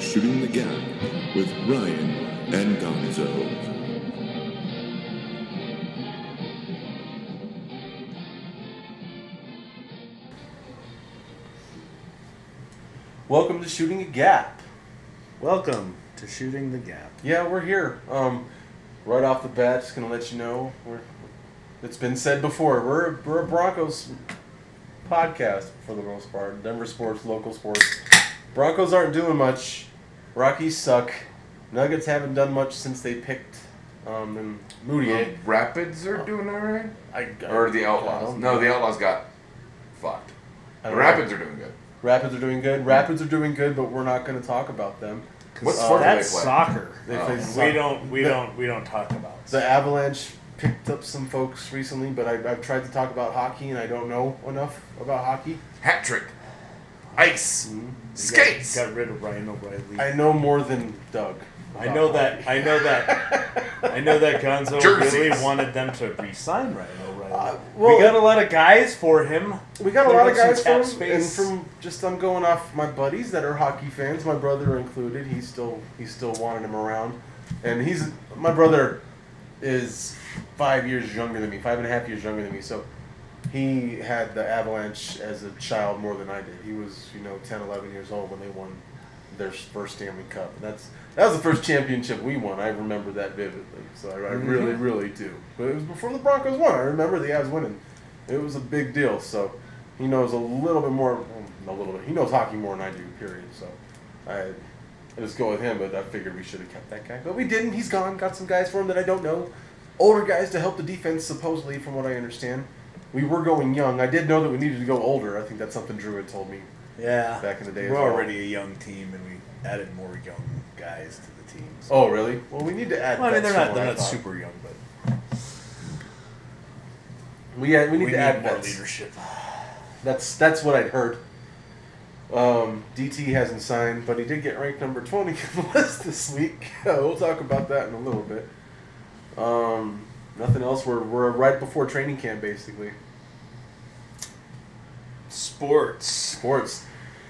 Shooting the Gap with Ryan and Gonzo. Welcome to Shooting a Gap. Welcome to Shooting the Gap. Yeah, we're here. Um, right off the bat, just gonna let you know we're. It's been said before. We're we're a Broncos podcast for the most part. Denver sports, local sports. Broncos aren't doing much. Rockies suck. Nuggets haven't done much since they picked um, them Mudiay. Um, Rapids are doing all right, I, I, or the Outlaws? No, the Outlaws got fucked. The Rapids know. are doing good. Rapids are doing good. Rapids are doing good, but we're not going to talk about them. What Uh, sport do That's they play? soccer. They Oh. play We don't. We The- don't. We don't talk about. The Avalanche picked up some folks recently, but I, I've tried to talk about hockey and I don't know enough about hockey. Hat trick, ice, skates. Got, got rid of Ryan O'Reilly. I know more than Doug. I know that. I know that. I know that Gonzo Jerseys. really wanted them to re-sign Ryan O'Reilly. Uh, well- we got a lot of guys for him. We got a lot of some guys cap from, and from just I'm going off my buddies that are hockey fans. My brother included. He still he still wanted him around, and he's my brother is five years younger than me, five and a half years younger than me. So he had the Avalanche as a child more than I did. He was you know 10, 11 years old when they won their first Stanley Cup, and that's that was the first championship we won. I remember that vividly. So I, I mm-hmm. really really do. But it was before the Broncos won. I remember the Avs winning. It was a big deal. So he knows a little bit more, well, a little bit. He knows hockey more than I do. Period. So I, I just go with him. But I figured we should have kept that guy, but we didn't. He's gone. Got some guys for him that I don't know. Older guys to help the defense, supposedly, from what I understand. We were going young. I did know that we needed to go older. I think that's something Drew had told me. Yeah. Back in the day we're well. already a young team, and we added more young guys to the team. so- Oh, really? Well, we need to add. Well, I mean, they're not. They're not super young, but We, yeah, we need we to need add more vets. leadership. That's that's what I'd heard. Um, DT hasn't signed, but he did get ranked number twenty on the list this week. we'll talk about that in a little bit. Um, nothing else. We're we're right before training camp, basically. Sports. Sports.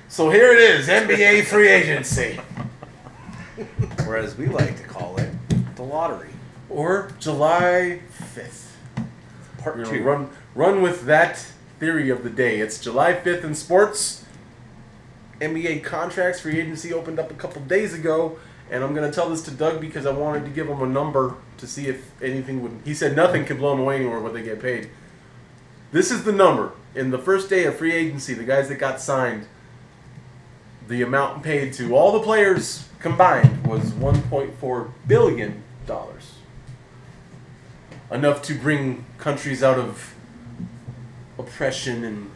So here it is, NBA free agency, or as we like to call it, the lottery. or July fifth. Part We're two. run run with that theory of the day. It's July fifth in sports. NBA contracts free agency opened up a couple days ago, and I'm gonna tell this to Doug because I wanted to give him a number to see if anything would. He said nothing could blow him away anymore what they get paid. This is the number in the first day of free agency. The guys that got signed, the amount paid to all the players combined was 1.4 billion dollars. Enough to bring countries out of oppression and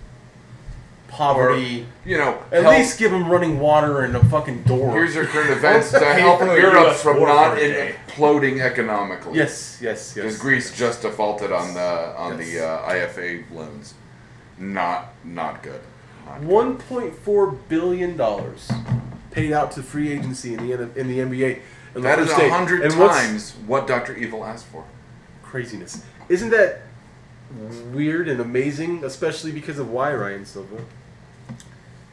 poverty. You know, At help- least give them running water and a fucking door. here's your current events to help Europe from not for a day. imploding economically. yes, yes, yes. Because yes. Greece just defaulted on the on Yes. the uh, IFA loans. Not not good. Good. One point four billion dollars paid out to free agency in the in the NBA. In That is a hundred times what Doctor Evil asked for. craziness. Isn't that weird and amazing? Especially because of why Ryan Silva.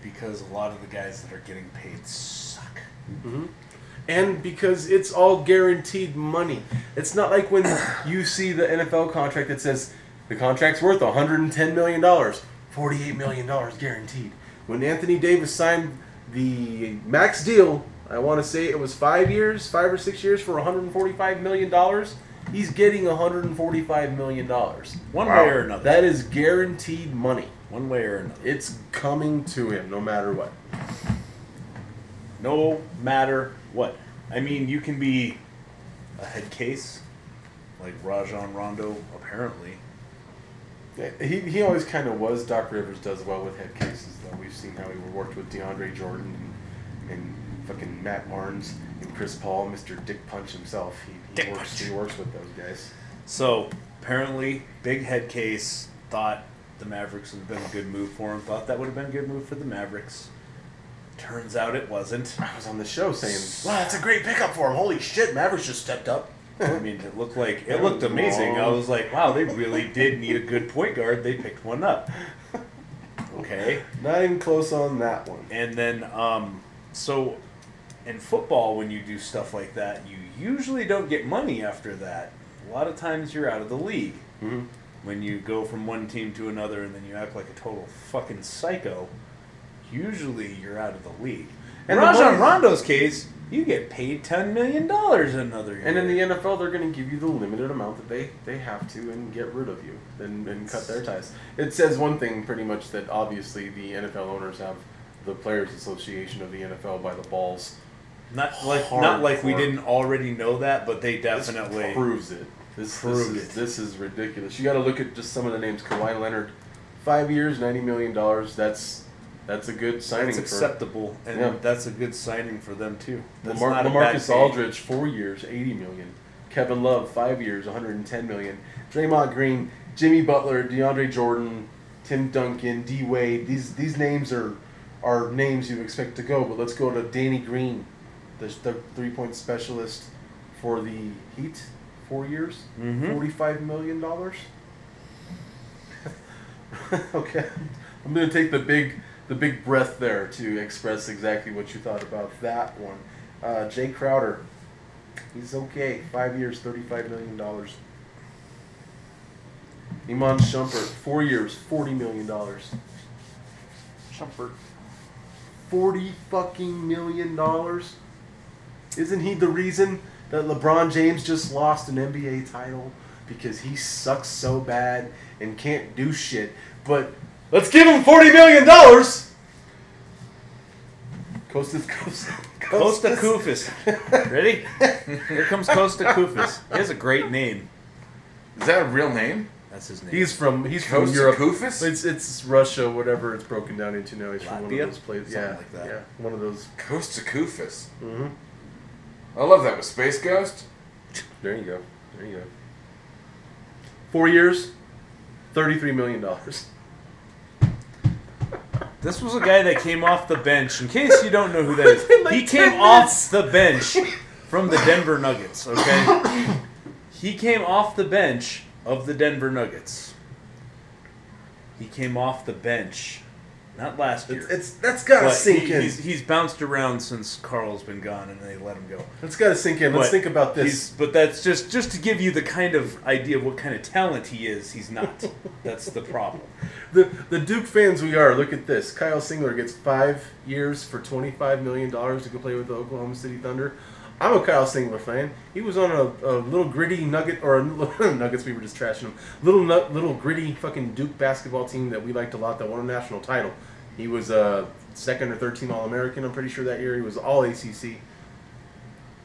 Because a lot of the guys that are getting paid suck. Mm-hmm. And because it's all guaranteed money. It's not like when you see the NFL contract that says the contract's worth $110 million, $48 million guaranteed. When Anthony Davis signed the max deal, I want to say it was five years, five or six years for $145 million. He's getting $145 million. One Wow. way or another. That is guaranteed money. One way or another. It's coming to him no matter what. No matter what. I mean, you can be a head case, like Rajon Rondo, apparently. Yeah, He, he always kind of was. Doc Rivers does well with head cases, though. We've seen how he worked with DeAndre Jordan and, and fucking Matt Barnes and Chris Paul, Mr. Dick Punch himself. He, he Dick works. Punch. He works with those guys. So, apparently, big head case thought the Mavericks would have been a good move for him, thought that would have been a good move for the Mavericks. Turns out it wasn't. I was on the show saying, "Wow, that's a great pickup for him. Holy shit, Mavericks just stepped up." I mean, it looked like it looked amazing. I was like, wow, they really did need a good point guard. They picked one up. Okay. Not even close on that one. And then, um, so in football, when you do stuff like that, you usually don't get money after that. A lot of times you're out of the league. Mhm. When you go from one team to another and then you act like a total fucking psycho, usually you're out of the league. In And Rajon Rondo's case, you get paid $10 million another year. And in the NFL, they're going to give you the limited amount that they, they have to and get rid of you and, and cut their ties. It says one thing pretty much that obviously the NFL owners have the Players Association of the NFL by the balls. Not like not like we didn't already know that, but they This definitely proves it. This, this, is, it. this is ridiculous. You got to look at just some of the names. Kawhi Leonard, five years, ninety million dollars. That's that's a good signing. that's for acceptable, and Yeah. that's a good signing for them too. That's Lamar, not a bad Lamarcus. Aldridge, four years, eighty million. Kevin Love, five years, one hundred and ten million. Draymond Green, Jimmy Butler, DeAndre Jordan, Tim Duncan, D Wade. These these names are are names you expect to go. But let's go to Danny Green, the, the three point specialist for the Heat, four years, Mhm. forty-five million dollars. okay, I'm gonna take the big the big breath there to express exactly what you thought about that one. Uh, Jae Crowder, he's okay. Five years, thirty-five million dollars. Iman Shumpert, four years, forty million dollars. Shumpert. Forty fucking million dollars. Isn't he the reason that LeBron James just lost an NBA title because he sucks so bad and can't do shit? But let's give him forty million dollars. Kosta Kosta Kosta Koufos. Ready? Here comes Kosta Koufos. He has a great name. Is that a real name? That's his name. He's from he's from Costa Europe. Koufos? It's it's Russia, whatever it's broken down into now. He's from one of those places. Something Yeah, like that. yeah, one of those. Kosta Koufos. hmm I love that with Space Ghost. There you go. There you go. Four years, thirty-three million dollars. This was a guy that came off the bench. In case you don't know who that is, like he 10 came off the bench from the Denver Nuggets. Okay, he came off the bench of the Denver Nuggets. He came off the bench, not last year. It's, it's that's gotta but sink he- in. He's, he's bounced around since Karl's been gone, and they let him go. That's gotta sink in. Let's think about this. But that's just just to give you the kind of idea of what kind of talent he is. He's not. that's the problem. The the Duke fans we are. Look at this. Kyle Singler gets five years for twenty-five million dollars to go play with the Oklahoma City Thunder. I'm a Kyle Singler fan. He was on a, a little gritty Nugget or Nuggets. We were just trashing him. Little little gritty fucking Duke basketball team that we liked a lot that won a national title. He was a second or third team All American. I'm pretty sure that year he was All ACC.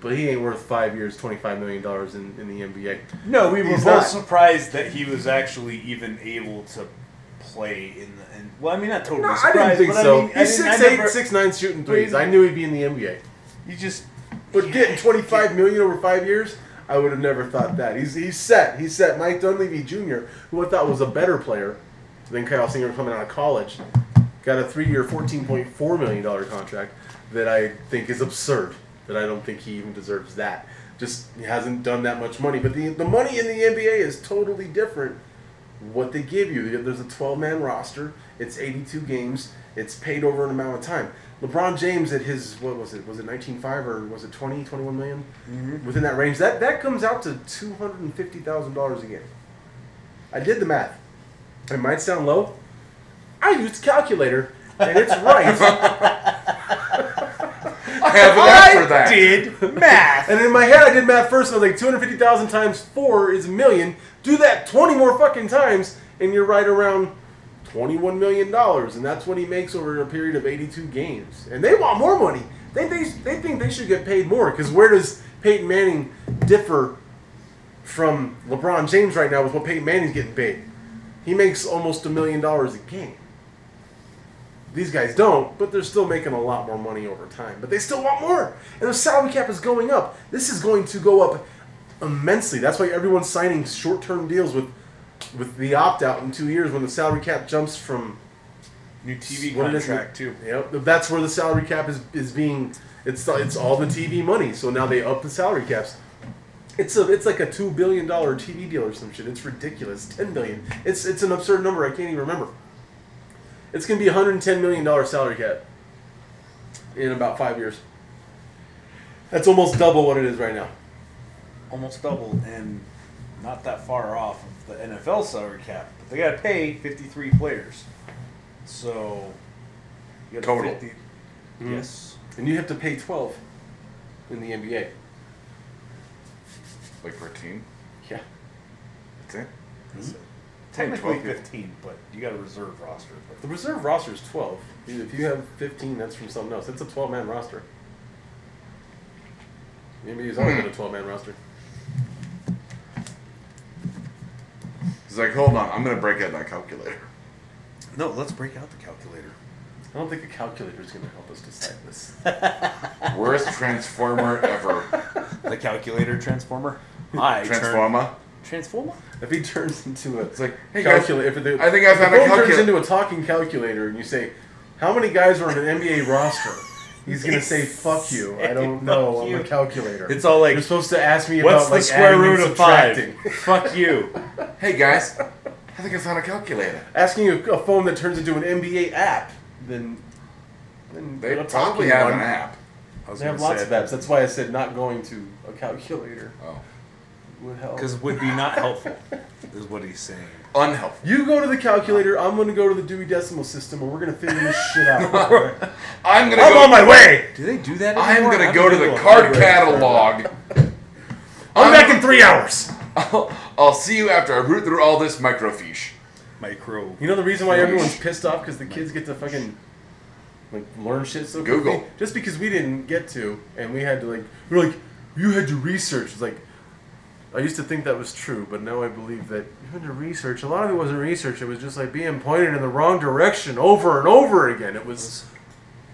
But he ain't worth five years, twenty-five million dollars in, in the NBA. No, we were He's both not. surprised that he was actually even able to play in the. In, well, I mean, not totally No, I didn't think so. I mean, He's six eight, never- six nine shooting threes. I knew he'd be in the NBA. You just. But getting twenty five million over five years, I would have never thought that. He's he's set. He's set. Mike Dunleavy Jr., who I thought was a better player than Kyle Singler coming out of college, got a three year, fourteen point four million dollar contract that I think is absurd. That I don't think he even deserves that. Just he hasn't done that much money. But the the money in the NBA is totally different. What they give you, there's a 12 man roster. It's 82 games. It's paid over an amount of time. LeBron James at his what was it? Was it 19.5 or was it 20, 21 million? Mm-hmm. Within that range, that that comes out to two hundred and fifty thousand dollars a game. I did the math. It might sound low. I used calculator, and it's right. I have app for that. I Did math. and in my head, I did math first, and I was like, two hundred fifty thousand times four is a million. Do that twenty more fucking times, and you're right around twenty-one million dollars, and that's what he makes over a period of eighty-two games. And they want more money. They they, they think they should get paid more because where does Peyton Manning differ from LeBron James right now with what Peyton Manning's getting paid? He makes almost a million dollars a game. These guys don't, but they're still making a lot more money over time. But they still want more. And the salary cap is going up. This is going to go up immensely. That's why everyone's signing short term deals with with the opt out in two years when the salary cap jumps from New TV what contract too. Yep, that's where the salary cap is, is being it's it's all the TV money. So now they up the salary caps. It's a it's like a two billion dollar TV deal or some shit. It's ridiculous. Ten billion. It's it's an absurd number. I can't even remember. It's gonna be hundred and ten million dollar salary cap in about five years. That's almost double what it is right now. almost double and not that far off of the NFL salary cap. But they got to pay 53 players. So you got Total. 50 mm-hmm. Yes. And you have to pay 12 in the NBA. Like for a team. Yeah. That's it. That's it. Ten, Technically 12 people. 15, but you got a reserve roster. But The reserve roster is 12. If you have 15, that's from something else. It's a 12 man roster. The NBA's always been a 12 man roster. He's like, hold on, I'm gonna break out that calculator. no, let's break out the calculator. I don't think a calculator is going to help us decide this. Worst transformer ever. The calculator transformer. I turn- Transformer. Transformer. If he turns into a It's like, hey guys, calculator, if the, I think I if found the a phone turns calculator. into a talking calculator, and you say, "How many guys are on an NBA roster?" He's gonna say, "Fuck you." I don't know. Fuck I'm a calculator. It's all like, You're supposed to ask me what's about the like square root of five? Fuck you. Hey guys, I think I found a calculator. Asking a, a phone that turns into an NBA app, then then They a probably talking have one. an app. I was They have gonna lots say, of apps. That's why I said not going to a calculator Oh, would help. Because would be not helpful, is what he's saying. unhelpful. you go to the calculator, I'm going to go to the Dewey Decimal System, and we're going to figure this shit out. I'm gonna I'm go. on my way. Do they do that? I'm anymore? gonna go to the a card library. catalog. I'm back in three hours. I'll, I'll see you after I root through all this microfiche. Micro. You know the reason why everyone's pissed off because the kids get to fucking like learn shit so quickly? Google. Just because we didn't get to, and we had to like, we're like, you had to research. It's like, I used to think that was true, but now I believe that you had to research. A lot of it wasn't research. It was just like being pointed in the wrong direction over and over again. It was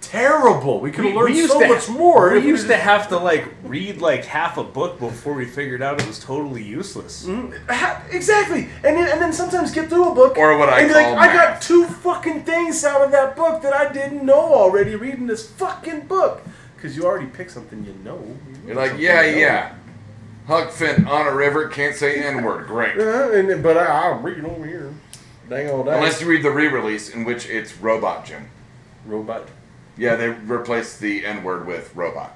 terrible. We could have learned so much more. We if used to just- have to like read like half a book before we figured out it was totally useless. Mm, ha- Exactly, and then, and then sometimes get through a book, Or what I and be like, call I got two fucking things out of that book that I didn't know already reading this fucking book, because you already picked something you know. You You're like, yeah, you know. yeah. Huck Finn on a river can't say N word. Great. Uh, and but I, I'll read over here, dang old day. Unless you read the re-release in which it's Robot Jim. robot. Yeah, they replaced the N word with robot.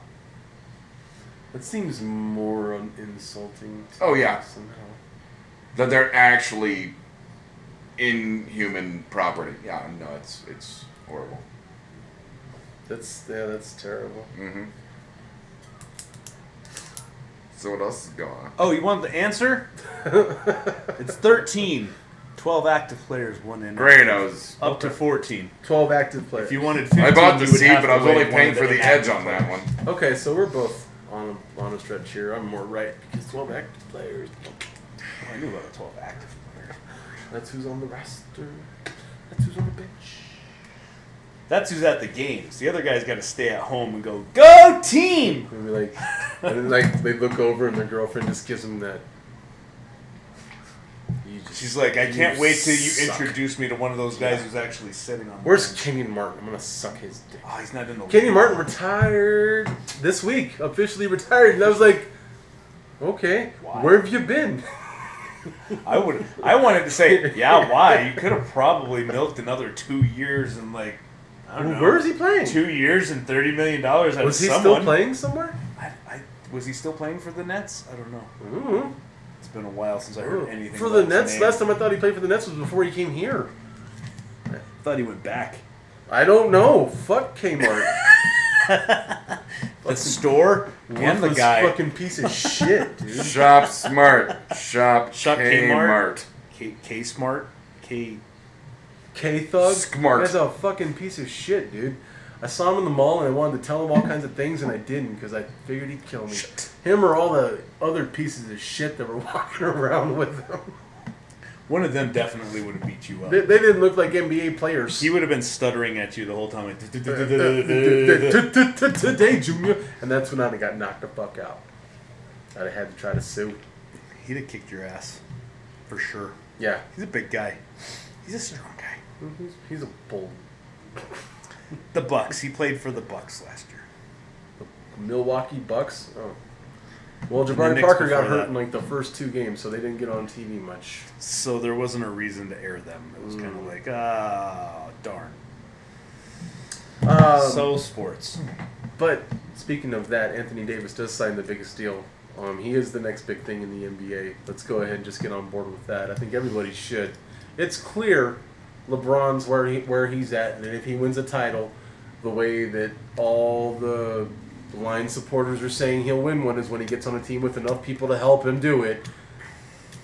That seems more insulting. To Oh, yeah. somehow. That they're actually inhuman property. Yeah, no, it's it's horrible. That's yeah, that's terrible. hmm So what else is going on? Oh, you want the answer? it's 13. 12 active players, one in. Great, I was. Up to 14. Twelve active players. If you wanted 15, I bought the you would seat, have but to I was wait only one paying of for the the edge inactive on that players. one. Okay, so we're both on a, on a stretch here. I'm more right because twelve active players. Oh, I knew about the 12 active players. That's who's on the roster. That's who's on the bench. That's who's at the games. The other guy's got to stay at home and go, Go team! And we like, and then like they look over and their girlfriend just gives them that. Just- She's like, I can't wait till you suck." introduce me to one of those guys who's actually sitting on. Where's bench." Kenyon Martin? I'm gonna suck his dick. Oh, he's not in the. Kenyon. Martin retired this week, officially retired, and I was like, okay, Why? where have you been? I would. I wanted to say, yeah. Why? You could have probably milked another two years and like, I don't know. Where is he playing? Two years and thirty million dollars Was he someone. still playing somewhere? I, I, was he still playing for the Nets? I don't know. Mm-hmm. It's been a while since I heard anything. For about the his Nets, name. last time I thought he played for the Nets was before he came here. I thought he went back. I don't know. Fuck Kmart. The store and the guy. fucking piece of shit, dude. Shop smart. Shop, Shop Kmart. Kmart. K, K Smart. K. K Thug. Smart. That's a fucking piece of shit, dude. I saw him in the mall and I wanted to tell him all kinds of things and I didn't because I figured he'd kill me. Him or all the other pieces of shit that were walking around with him. One of them definitely would have beat you up. They, they didn't look like NBA players. He would have been stuttering at you the whole time. Like, Today, Junior. And that's when I got knocked the fuck out. I'd have had to try to sue. He'd have kicked your ass. For sure. Yeah. He's a big guy. He's a strong guy. He's, he's a bull. The Bucks. He played for the Bucks last year. The Milwaukee Bucks. Oh. Well, Jabari Parker got hurt that. in like the first two games, so they didn't get on TV much. So there wasn't a reason to air them. It was kind of like, ah, darn. Um, so sports. But speaking of that, Anthony Davis does sign the biggest deal. Um, he is the next big thing in the NBA. Let's go ahead and just get on board with that. I think everybody should. It's clear LeBron's where he where he's at, and if he wins a title, the way that all the line supporters are saying he'll win one is when he gets on a team with enough people to help him do it.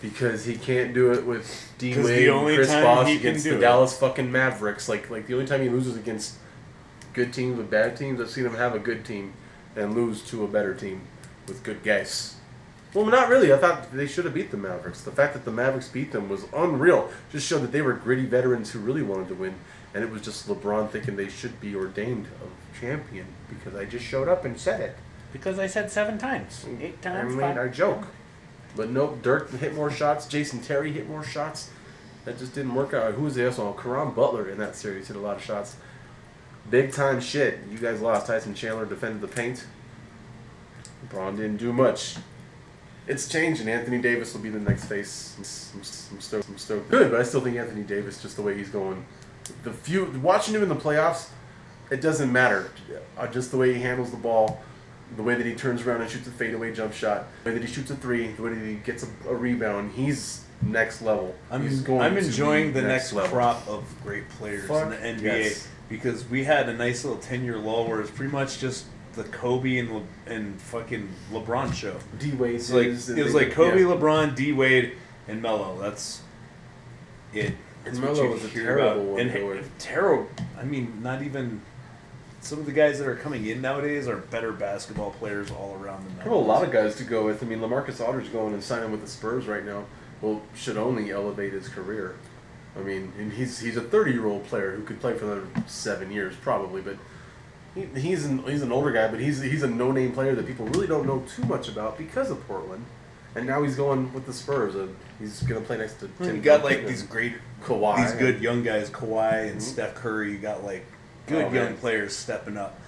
Because he can't do it with D Wade, only Chris Bosh against the it- Dallas fucking Mavericks. Like like the only time he loses against good teams with bad teams, I've seen him have a good team and lose to a better team with good guys. Well, not really. I thought they should have beat the Mavericks. The fact that the Mavericks beat them was unreal. Just showed that they were gritty veterans who really wanted to win, and it was just LeBron thinking they should be ordained a champion because I just showed up and said it. Because I said seven times. Mm. Eight times. I mean, I joke. But nope, Dirk hit more shots. Jason Terry hit more shots. That just didn't work out. Who was the asshole? Caron Butler in that series hit a lot of shots. Big time shit. You guys lost. Tyson Chandler defended the paint. Braun didn't do much. It's changing. Anthony Davis will be the next face. I'm, I'm, I'm stoked. I'm stoked. Good, but I still think Anthony Davis, just the way he's going, the few watching him in the playoffs, it doesn't matter. Uh, just the way he handles the ball, the way that he turns around and shoots a fadeaway jump shot, the way that he shoots a three, the way that he gets a, a rebound. He's next level. I'm, I'm enjoying the next, level. crop of great players Fuck in the NBA yes. because we had a nice little 10 year lull where it's pretty much just the Kobe and Le- and fucking LeBron show. D Wade It's like it was like Kobe, LeBron, D Wade, and Melo. That's it. It's Melo was a terrible about. one and terrible. I mean, not even some of the guys that are coming in nowadays are better basketball players all around than I have a lot of guys to go with. I mean, Lamarcus Aldridge going and signing with the Spurs right now. Well, should only elevate his career. I mean, and he's he's a 30 year old player who could play for another seven years probably, but he, he's an he's an older guy, but he's he's a no name player that people really don't know too much about because of Portland. And now he's going with the Spurs. And he's gonna play next to Tim. You got like these great, Kawhi. these good young guys, Kawhi and Mhm. Steph Curry. You got like good Oh, young players stepping up.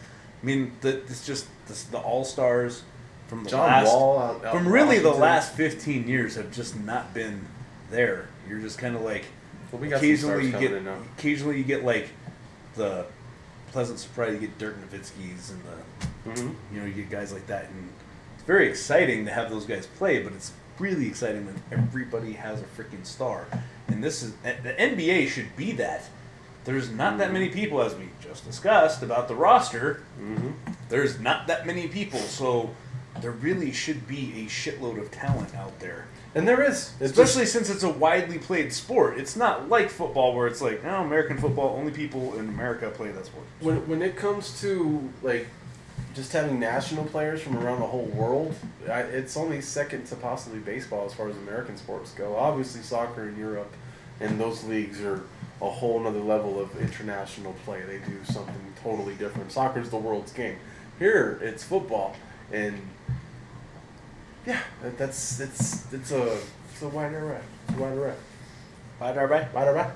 I mean, the, it's just this, the all stars from the John last, Wall out, out from really the last 15 years have just not been there. You're just kind of like Well, we got occasionally you get occasionally you get like the pleasant surprise. You get Dirk Nowitzki's and the Mhm. you know you get guys like that, and it's very exciting to have those guys play. But it's really exciting when everybody has a freaking star, and this is the NBA should be that. There's not that many people, as we just discussed about the roster. Mhm. There's not that many people, so there really should be a shitload of talent out there. And there is, Especially since it's a widely played sport. It's not like football where it's like, no, American football, only people in America play that sport. when when it comes to like just having national players from around the whole world, I, it's only second to possibly baseball as far as American sports go. Obviously, soccer in Europe and those leagues are a whole nother level of international play. They do something totally different. Soccer's the world's game. Here, it's football, and yeah, that, that's it's it's a it's a wide array. It's a wide array. Bye, Darby. Wide array.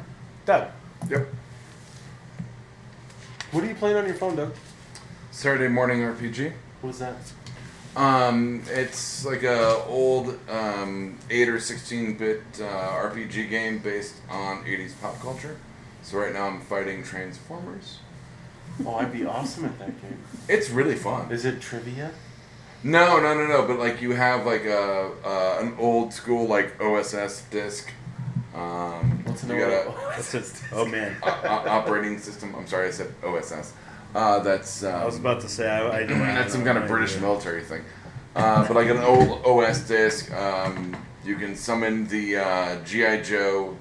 Doug. Yep. What are you playing on your phone, Doug? Saturday morning RPG. What's that? Um, it's like a old um, eight or sixteen bit uh, RPG game based on '80s pop culture. So right now I'm fighting Transformers. Oh, I'd be awesome at that game. It's really fun. Is it trivia? No, no, no, no. But like you have like a uh, an old school like OSS disc. Um, What's an you got a, Oh, man. o- o- operating system. I'm sorry, I said OSS. Uh, that's um, I was about to say, I, I don't that's some kind of I- British military thing. Uh, but like an old OS disc, um, you can summon the uh, GI Joe.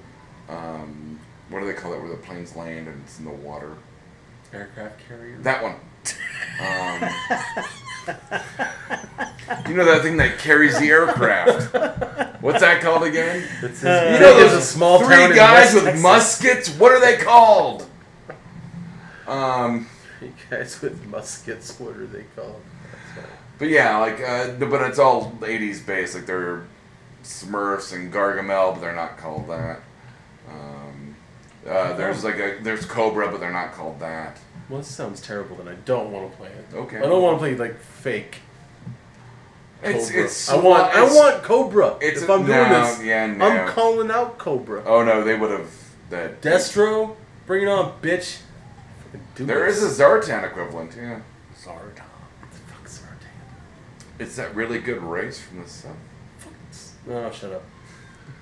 Um, what do they call it? Where the planes land and it's in the water. Aircraft carrier. That one. You know that thing that carries the aircraft. What's that called again? It's Uh, You know those a small three guys with Texas. muskets. What are they called? Um, Three guys with muskets. What are they called? But yeah, like, uh, but it's all '80s based. Like they're Smurfs and Gargamel, but they're not called that. Um, uh, there's like a there's Cobra, but they're not called that. Well, this sounds terrible. Then I don't want to play it. Okay. I don't want to play like fake. It's Cobra. it's I want. I want Cobra. It's if a- I'm doing this, yeah, no. I'm calling out Cobra. Oh no, they would have that. Destro, bring it on, bitch. Fucking do There this. is a Zartan equivalent, yeah. Zartan. Fuck Zartan. It's that really good race from the sun. Oh, shut up.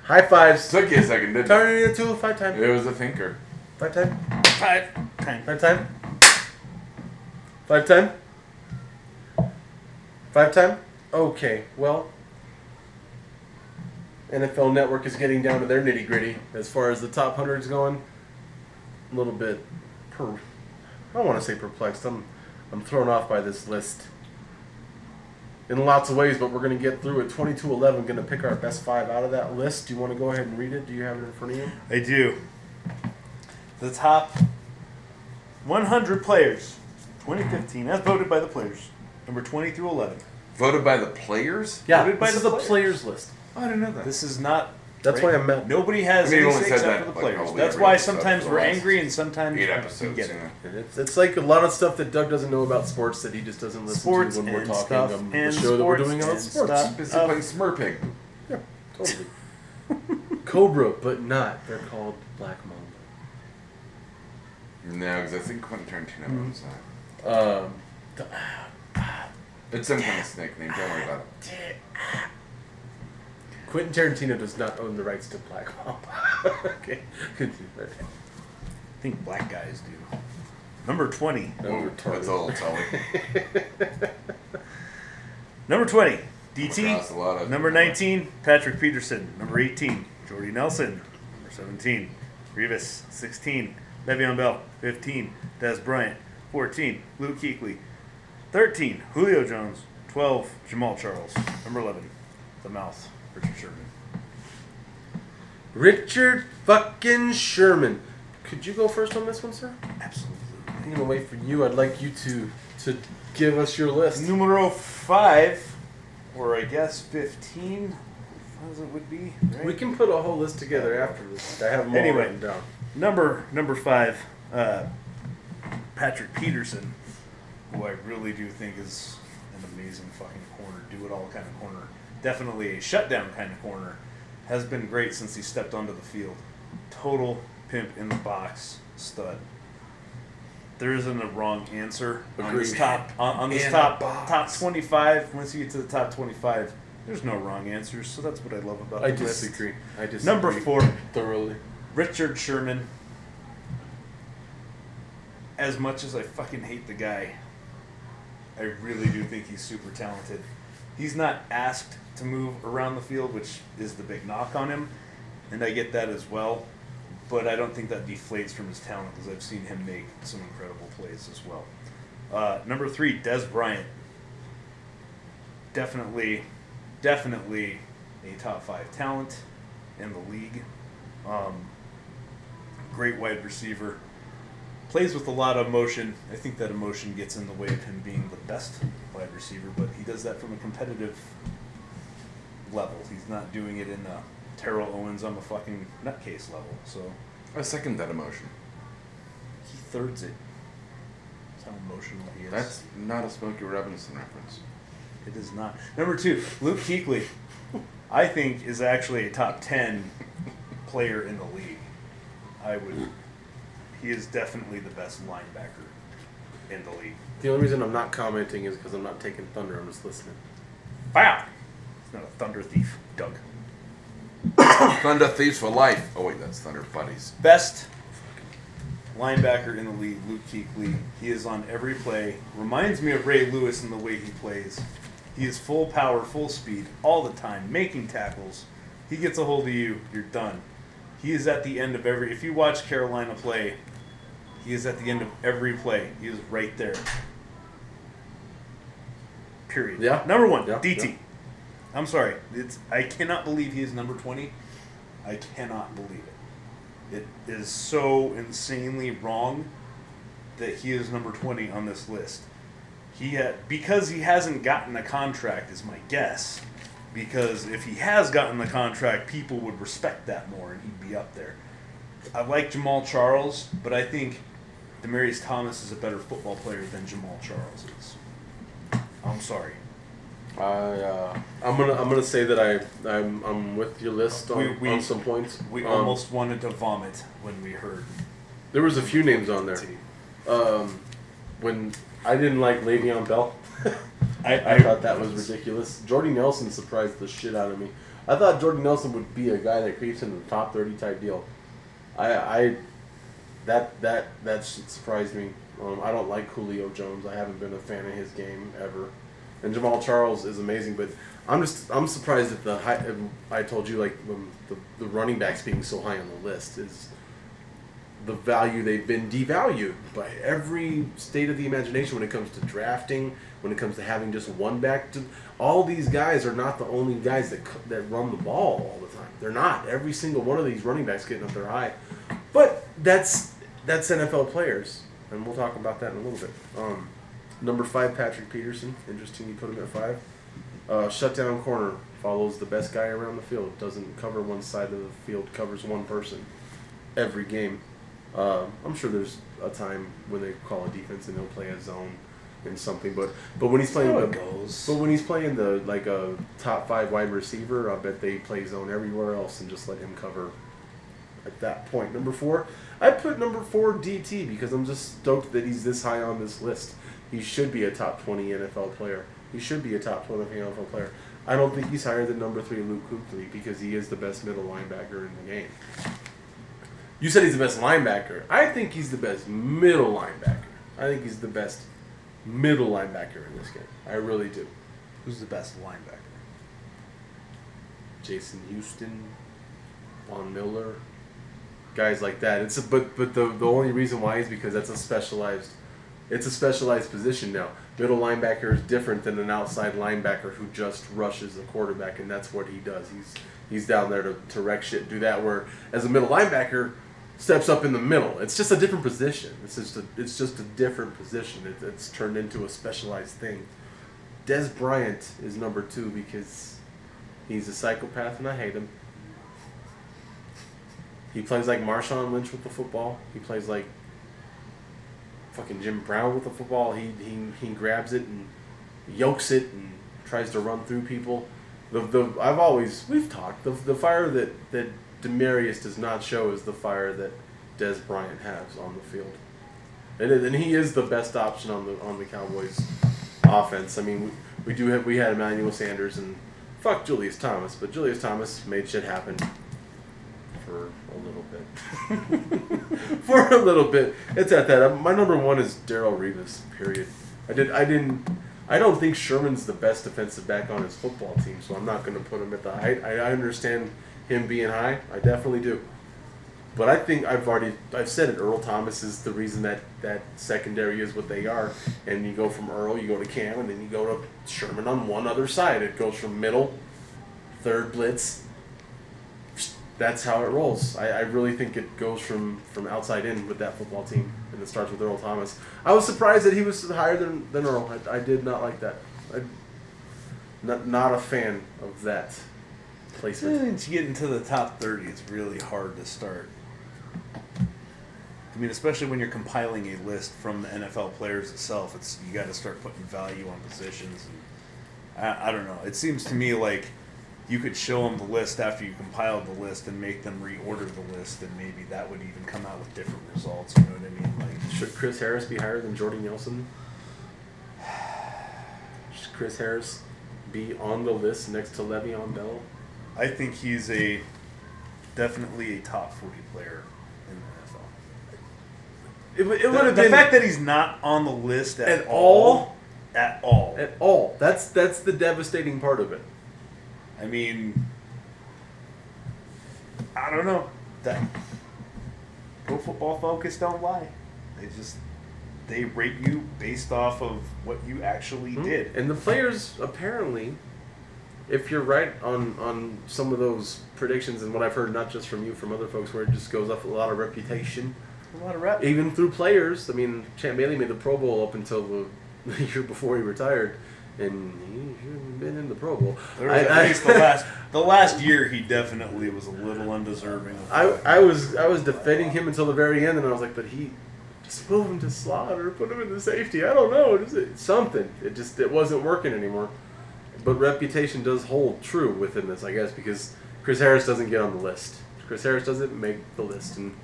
High fives. Took you a second, didn't it? Turn it into a five time. It was a thinker. Five time. Five time. Five time. Five time. Five time. Okay. Well, NFL Network is getting down to their nitty gritty as far as the top hundreds going. A little bit per. I don't want to say perplexed. I'm I'm thrown off by this list. In lots of ways, but we're going to get through it. 2211, going to pick our best five out of that list. Do you want to go ahead and read it? Do you have it in front of you? I do. The top 100 players, 2015, as voted by the players, number 20 through 11. Voted by the players? Yeah, Voted by this the is the players. players list. Oh, I didn't know that. This is not. That's why I'm mad. Nobody has I mean, you any only say said except that, for the like, players. probably That's every why episode sometimes for we're last angry and sometimes Eight we episodes. get it. yeah. And it's, it's like a lot of stuff that Doug doesn't know about sports that he just doesn't listen Sports to when we're and talking stuff on and the show that we're sports doing about and sports. stuff. Busy Uh, playing Smurpig. Yeah, totally. Cobra, but not. They're called Black Mamba. No, because I think Quentin Tarantino Mm-hmm. owns that. Um, the- It's some kind of snake name. Don't worry about it. Quentin Tarantino does not own the rights to Black Mamba. okay, continue. I think black guys do. Number 20. Number Ooh, retarded. that's a little Tully. Number 20, DT. Across a lot of- Number 19, Patrick Peterson. Number 18, Jordy Nelson. Number 17, Revis. 16, Le'Veon Bell. 15, Dez Bryant. 14, Luke Kuechly. 13, Julio Jones. 12, Jamaal Charles. Number 11, the mouth, Richard Sherman. Richard fucking Sherman. Could you go first on this one, sir? Absolutely. I'm gonna wait for you. I'd like you to to give us your list. Numero 5, or I guess 15, as it would be. Right? We can put a whole list together after this. I have them all Anyway. written down. Number number five, uh, Patrick Peterson, who I really do think is an amazing fucking corner, do it all kind of corner. Definitely a shutdown kind of corner. Has been great since he stepped onto the field. Total pimp in the box stud. There isn't a wrong answer on this top on, on this In top top twenty five. Once you get to the top twenty five, there's no wrong answers. So that's what I love about I the list. I disagree. Number four, thoroughly. Richard Sherman. As much as I fucking hate the guy, I really do think he's super talented. He's not asked to move around the field, which is the big knock on him, and I get that as well. But I don't think that deflates from his talent because I've seen him make some incredible plays as well. Uh, number three, Dez Bryant. Definitely, definitely a top five talent in the league. Um, great wide receiver. Plays with a lot of emotion. I think that emotion gets in the way of him being the best wide receiver, but he does that from a competitive level. He's not doing it in a Terrell Owens, I'm a fucking nutcase level. So I second that emotion. he thirds it. That's how emotional he is. That's not a Smokey Robinson reference. It is not. Number two, Luke Kuechly, I think is actually a top ten player in the league. I would. He is definitely the best linebacker in the league. The only reason I'm not commenting is because I'm not taking thunder. I'm just listening. Wow, he's not a thunder thief, Doug. Thunder Thieves for life. Oh wait, that's Thunder Buddies. Best linebacker in the league, Luke Kuechly. He is on every play. Reminds me of Ray Lewis in the way he plays. He is full power, full speed, all the time, making tackles. He gets a hold of you, you're done. He is at the end of every. If you watch Carolina play, he is at the end of every play. He is right there. Period. Yeah. Number one, Yeah, DT. yeah. I'm sorry. It's I cannot believe he is number twenty. I cannot believe it. It is so insanely wrong that he is number twenty on this list. He had because he hasn't gotten a contract is my guess. Because if he has gotten the contract, people would respect that more and he'd be up there. I like Jamaal Charles, but I think Demaryius Thomas is a better football player than Jamaal Charles is. I'm sorry. I uh, I'm gonna I'm gonna say that I I'm I'm with your list on, We- we- on some points. We Um, almost wanted to vomit when we heard. there was a few names on there. Um, when I didn't like Le'Veon Bell, I, I thought that was ridiculous. Jordy Nelson surprised the shit out of me. I thought Jordy Nelson would be a guy that creeps into the top thirty type deal. I, I that that that shit surprised me. Um, I don't like Julio Jones. I haven't been a fan of his game ever. And Jamaal Charles is amazing, but I'm just I'm surprised at the high. I told you like um, the the running backs being so high on the list is the value they've been devalued by every state of the imagination when it comes to drafting, when it comes to having just one back. To, all these guys are not the only guys that that run the ball all the time. They're not. Every single one of these running backs getting up there high, but that's that's NFL players, and we'll talk about that in a little bit. Um, number five, Patrick Peterson. Interesting, you put him at five. Uh, shutdown corner follows the best guy around the field. Doesn't cover one side of the field. Covers one person every game. Uh, I'm sure there's a time when they call a defense and they'll play a zone and something, but but when he's playing the goes. but when he's playing the like a top five wide receiver, I bet they play zone everywhere else and just let him cover at that point. Number four, I put number four DT because I'm just stoked that he's this high on this list. He should be a top twenty NFL player. He should be a top twenty NFL player. I don't think he's higher than number three Luke Kuechly because he is the best middle linebacker in the game. You said he's the best linebacker. I think he's the best middle linebacker. I think he's the best middle linebacker in this game. I really do. Who's the best linebacker? Justin Houston, Von Miller, guys like that. It's a, but but the the only reason why is because that's a specialized, it's a specialized position now. Middle linebacker is different than an outside linebacker who just rushes the quarterback, and that's what he does. He's he's down there to, to wreck shit, do that. Where as a middle linebacker, steps up in the middle. It's just a different position. It's just a it's just a different position. It, it's turned into a specialized thing. Dez Bryant is number two because He's a psychopath, and I hate him. He plays like Marshawn Lynch with the football. He plays like fucking Jim Brown with the football. He he, he grabs it and yokes it and tries to run through people. The, the I've always we've talked the, the fire that that Demaryius does not show is the fire that Dez Bryant has on the field. And, and he is the best option on the on the Cowboys offense. I mean, we, we do have we had Emmanuel Sanders and fuck Julius Thomas, but Julius Thomas made shit happen for a little bit. for a little bit, it's at that. My number one is Darrelle Revis. Period. I did. I didn't. I don't think Sherman's the best defensive back on his football team, so I'm not going to put him at the height. I, I understand him being high. I definitely do. But I think I've already I've said it. Earl Thomas is the reason that that secondary is what they are. And you go from Earl, you go to Kam, and then you go to Sherman on one other side. It goes from middle, third blitz. That's how it rolls. I, I really think it goes from, from outside in with that football team, and it starts with Earl Thomas. I was surprised that he was higher than, than Earl. I, I did not like that. I, not not a fan of that placement. Eh, Once you get into the top 30, it's really hard to start. I mean, especially when you're compiling a list from the NFL players itself, it's you got to start putting value on positions. And I, I don't know. It seems to me like you could show them the list after you compiled the list and make them reorder the list, and maybe that would even come out with different results. You know what I mean? Like, Should Chris Harris be higher than Jordy Nelson? Should Chris Harris be on the list next to Le'Veon Bell? I think he's a definitely a top 40 player in the NFL. It, it The, would have the been fact that he's not on the list at, At all? at all. at all. That's that's the devastating part of it. I mean, I don't know. That Pro Football Focus don't lie. They just they rate you based off of what you actually hmm. did. And the players apparently, if you're right on on some of those predictions and what I've heard, not just from you, from other folks, where it just goes off a lot of reputation, A lot of reps. even through players. I mean, Champ Bailey made the Pro Bowl up until the, the year before he retired, and he should have been in the Pro Bowl. There I- at I- least the last the last year he definitely was a little undeserving. I, I was I was defending him until the very end, and I was like, but he just move him to slot or put him in the safety. I don't know, just it, something. It just it wasn't working anymore. But reputation does hold true within this, I guess, because Chris Harris doesn't get on the list. Chris Harris doesn't make the list, and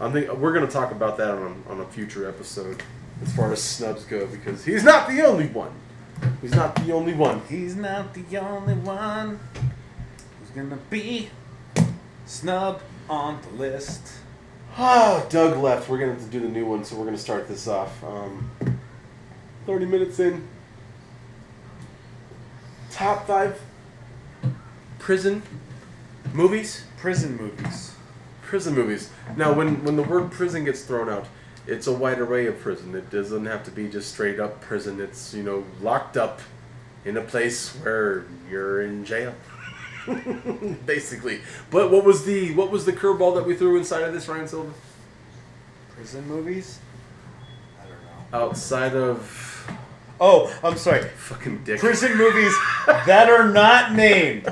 I think we're going to talk about that on a, on a future episode as far as snubs go, because he's not the only one. He's not the only one. He's not the only one who's gonna be snub on the list. Ah, Doug left. We're gonna have to do the new one, so we're gonna start this off. Um, Thirty minutes in. Top five prison movies. Prison movies. Prison movies. Now, when when the word prison gets thrown out, it's a wide array of prison. It doesn't have to be just straight up prison. It's you know locked up in a place where you're in jail. Basically, but what was the what was the curveball that we threw inside of this, Ryan Silva? Prison movies? I don't know. Outside of Oh, I'm sorry. fucking dick. Prison movies that are not named.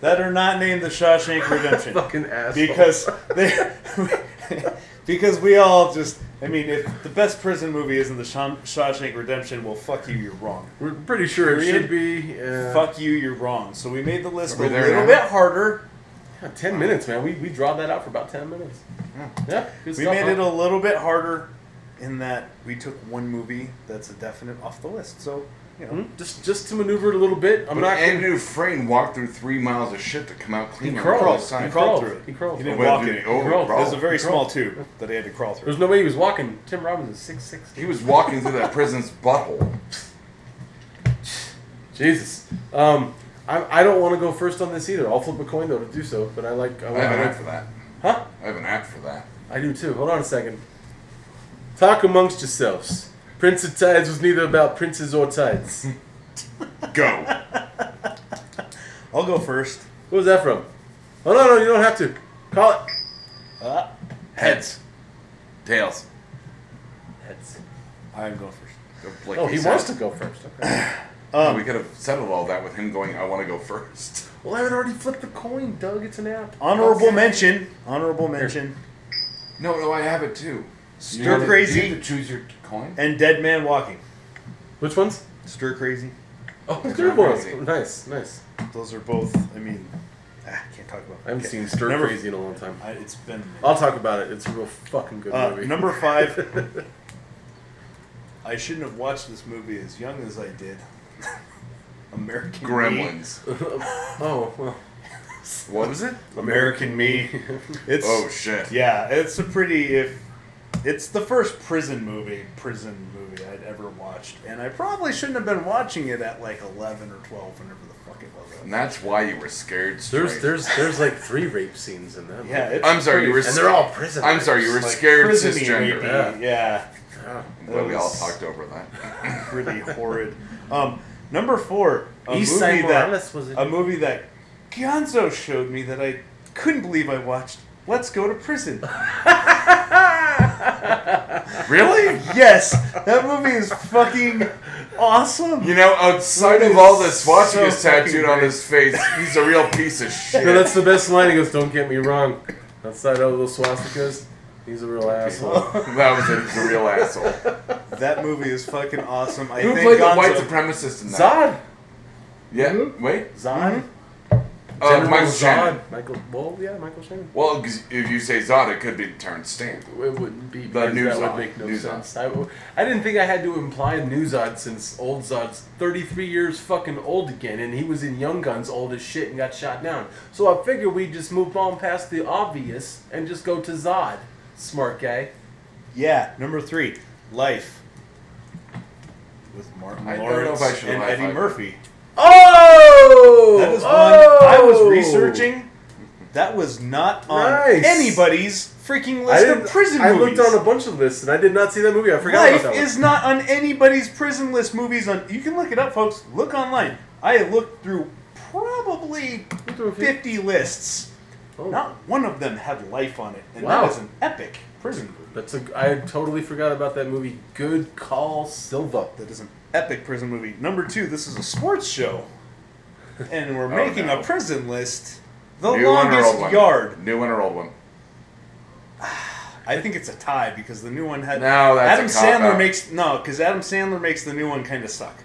That are not named The Shawshank Redemption. fucking asshole. because they because we all just I mean if the best prison movie isn't the Shaw- Shawshank Redemption well fuck you you're wrong we're pretty sure it Period. should be. Uh, fuck you you're wrong so we made the list a we there little now? bit harder yeah, ten minutes, man. We we draw that out for about ten minutes. Yeah, good we stuff, made huh? it a little bit harder in that we took one movie that's a definite off the list so you know Hmm? Just just to maneuver it a little bit. I'm But not gonna. Andy Dufresne walked through three miles of shit to come out clean on crawled. the other He side. he crawled crawled. through it He crawled. he didn't Wait, walk did in he- oh, He crawled. crawled. there's a very small tube that he had to crawl through There's no way he was walking. Tim Robbins is six six. He was walking through that prison's butthole. Jesus. Um, I, I don't want to go first on this either. I'll flip a coin though to do so. But I like. I, I have an I app for that. huh? I have an app for that. I do too. Hold on a second. Talk amongst yourselves. Prince of Tides was neither about princes or tides. Go. I'll go first What was that from? Oh no, no, you don't have to. Call it. uh, Heads. Tails. Heads. I'm going first Go, like Oh, he said. wants to go first. Okay. um, we could have settled all that with him going, I want to go first. well, I had already flipped the coin, Doug. It's an app. honorable Okay. mention honorable mention No, no, I have it too. You Stir to- Crazy You have to choose your coin. and Dead Man Walking Which ones? Stir Crazy. Oh, Stir Stir Crazy. Nice, nice. Those are both. I mean, ah, can't talk about. I haven't okay. seen Stir Number- Crazy in a long time. I, it's been. I'll talk about it. It's a real fucking good Uh, movie. number five. I shouldn't have watched this movie as young as I did. American Gremlins. oh, well. What was it? American Me. It's Oh shit. yeah. It's a pretty if. It's the first prison movie, prison movie I'd ever watched, and I probably shouldn't have been watching it at like eleven or twelve, whenever the fuck it was. And that's why you were scared. Straight. There's there's there's like three rape scenes in that. Yeah, movie. it's I'm sorry, you were. and they're all prison. I'm sorry, you were like scared prison-y, cisgender. rapey, Yeah. Yeah. Well, we all talked over that. really horrid. Um, number four, a East movie that Morales was a movie that Gonzo showed me that I couldn't believe I watched. Let's go to prison. really? yes, that movie is fucking awesome. You know, outside of all is this watching so tattooed on his face, he's a real piece of shit. No, that's the best line. He goes, "Don't get me wrong." Outside of those swastikas, he's a real asshole. that was a, he's a real asshole. that movie is fucking awesome. I Who think played the white supremacist in that? Zod. Yeah, wait. Zod. Mm-hmm. Uh, Michael Zod. Shannon. Michael. Well, yeah, Michael Shannon. Well, if you say Zod, it could be Terence Stamp. It wouldn't be The because new that Zod. would make no New sense. I didn't think I had to imply new Zod since old Zod's 33 years fucking old again, and he was in Young Guns old as shit and got shot down. So I figured we'd just move on past the obvious and just go to Zod. Smart guy. Yeah, number three, Life, with Martin I don't know Lawrence if I and Eddie. Murphy. Oh! Oh! That is one oh! I was oh! researching. That was not on Nice. anybody's freaking list of prison I movies. I looked on a bunch of lists and I did not see that movie. I forgot Life about that is not on anybody's prison list movies. On you can look it up, folks. Look online. I looked through probably Looked through a few. fifty lists. Oh. Not one of them had life on it, and Wow. that is an epic prison movie. That's a. I totally forgot about that movie. Good call, Silva. That is an epic prison movie. Number two, this is a sports show, and we're Oh, making no. a prison list. The New one or longest old one? yard. New one or old one? I think it's a tie because the new one had. No, that's Adam a cop-out. Sandler makes no, because Adam Sandler makes the new one kind of suck.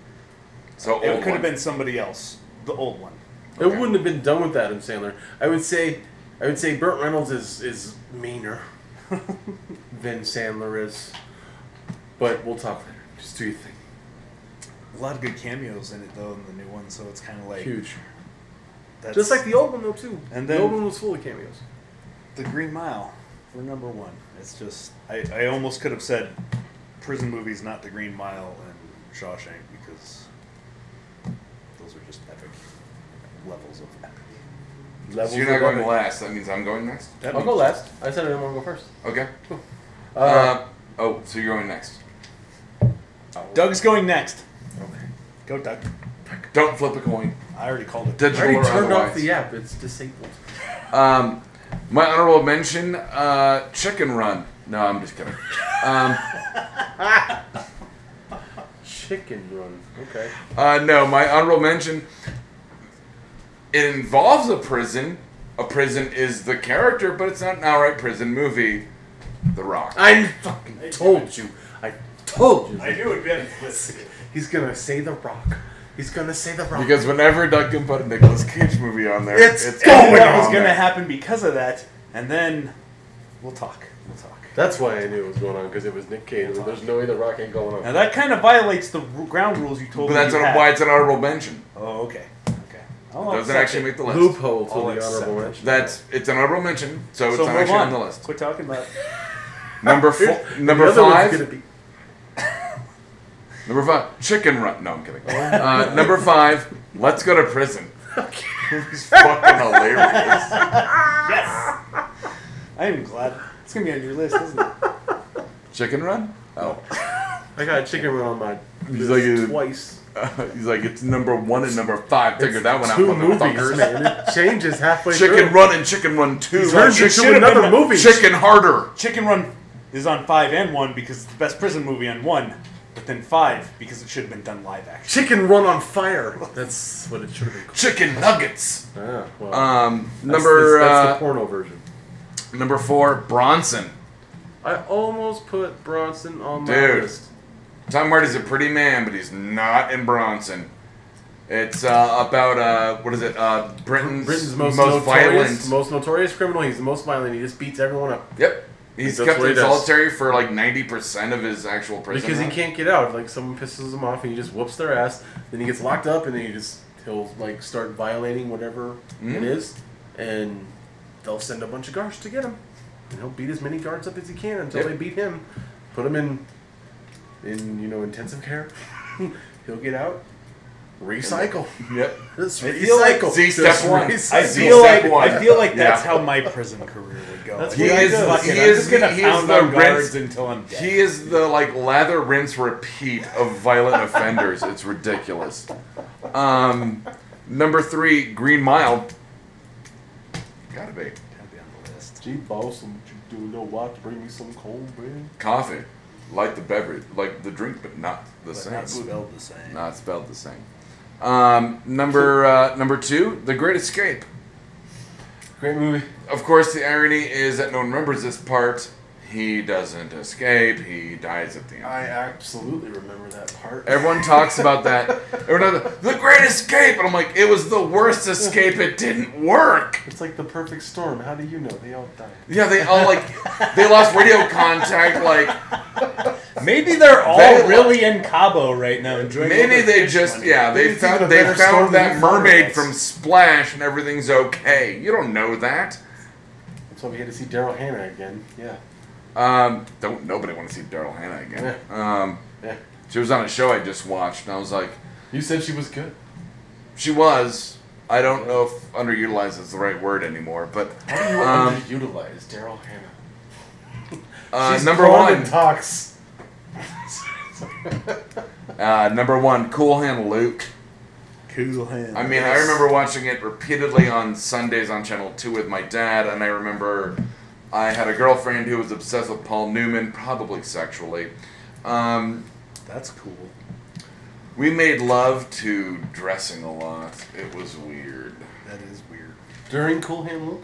So It old could have been somebody else, the old one. It wouldn't have been done with Adam Sandler. I would say, I would say Burt Reynolds is is meaner than Sandler is. But we'll talk later. Just do your thing. A lot of good cameos in it though in the new one, so it's kind of like Huge. That's Just like the old one though too. And the old one was full of cameos. the Green Mile for number one. It's just I, I almost could have said prison movies, not the Green Mile and Shawshank because those are just epic levels of epic. Levels So you're not going epic. last. That means I'm going next. That I'll go last. I said I didn't want to go first. Okay. Uh, Uh, oh, so you're going next. Doug's going next. Okay. Go Doug. Don't flip a coin. I already called it. I Digital already or turned off otherwise. the app. It's disabled. Um, my honorable mention: uh, Chicken Run. No, I'm just kidding. Um, Chicken Run. Okay. uh, no, my honorable mention. It involves a prison. A prison is the character, but it's not an outright prison movie. The Rock. I fucking told you. I told you. I knew it'd be on his list. He's gonna say the Rock. He's gonna say the Rock. Because whenever Doug can put a Nicolas Cage movie on there, It's it's, going going that was on gonna there. happen because of that, and then we'll talk. We'll talk. That's why I knew it was going on because it was Nick Cage. There's no way the Rock ain't going on. Now that kind of violates the r- ground rules you told But me. But that's you what- why it's an honorable mention. Oh, okay. Okay. I'll Doesn't actually it. make the list. Loophole to I'll the honorable mention. That's it's an honorable mention, so it's So not move actually on. on the list. Quit talking about. Number four, number other five, be- number five, chicken run. No, I'm kidding. Uh, number five, let's go to prison. It's fucking hilarious. Yes. I am glad it's gonna be on your list, isn't it? Chicken run? Oh, I got Chicken Run on my He's list like, uh, twice. he's like it's number one and number five. Figure that one out, Two movies, motherfuckers. man. It changes halfway Chicken through. Run and Chicken Run Two. He turns it into should've another been- movie. Chicken Harder. Chicken Run is on five and one because it's the best prison movie on one, but then five because it should have been done live action. Chicken Run on Fire. That's what it should have been called. Chicken Nuggets. Ah, well, Um, that's number the, that's uh, the porno version. number four, Bronson. I almost put Bronson on my Dude. list. Tom Hardy's a pretty man, but he's not in Bronson. It's uh, about uh, what is it? Uh, Britain's, Britain's most, most, notorious, violent. most notorious criminal. He's the most violent. He just beats everyone up Yep, he's That's kept what he in does. solitary for like ninety percent of his actual prison. because he can't get out. Like someone pisses him off, and he just whoops their ass. Then he gets locked up, and then he just he'll like start violating whatever Mhm. it is, and they'll send a bunch of guards to get him, and he'll beat as many guards up as he can until Yep. they beat him, put him in in you know intensive care. he'll get out, recycle. Yep. Just I feel like- recycle. See, Just step one. I feel like. I feel like that's Yeah. how my prison career would. That's Like, what I'm I fucking- He I'm is gonna the- he is pound the on rinse- until I'm dead. He is the like lather, rinse, repeat of violent offenders. It's ridiculous. Um, number three, Green Mile. Gotta be Gotta be on the list. Gee, boss, what you do? Know what? Bring me some cold beer. coffee, like the beverage, like the drink, but not the But same. not spelled the same. Not spelled the same. Um, number uh, number two, The Great Escape. Great movie. Of course, the irony is that no one remembers this part. He doesn't escape. He dies at the end. I absolutely remember that part. Everyone talks about that. Everyone the Great Escape, and I'm like, it was the worst escape. It didn't work. It's like the perfect storm. How do you know? They all died. Yeah, they all like they lost radio contact. Like Maybe they're all They- really in Cabo right now enjoying. maybe they just money. yeah they Maybe it's even found they found that you thought it mermaid from Splash and everything's okay. You don't know that. That's why we had to see Daryl Hannah again. Yeah. Um, don't nobody want to see Daryl Hannah again. Um, Yeah. she was on a show I just watched, and I was like, You said she was good. she was. I don't know if underutilized is the right word anymore, but How do you Um, underutilize Daryl Hannah? uh, She's number one, and talks. uh, number one, Cool Hand Luke. Cool hand. I mean, I remember watching it repeatedly on Sundays on Channel 2 with my dad, and I remember I had a girlfriend who was obsessed with Paul Newman, probably sexually. Um, That's cool. we made love to dressing a lot. It was weird. That is weird. During Cool Hand Luke?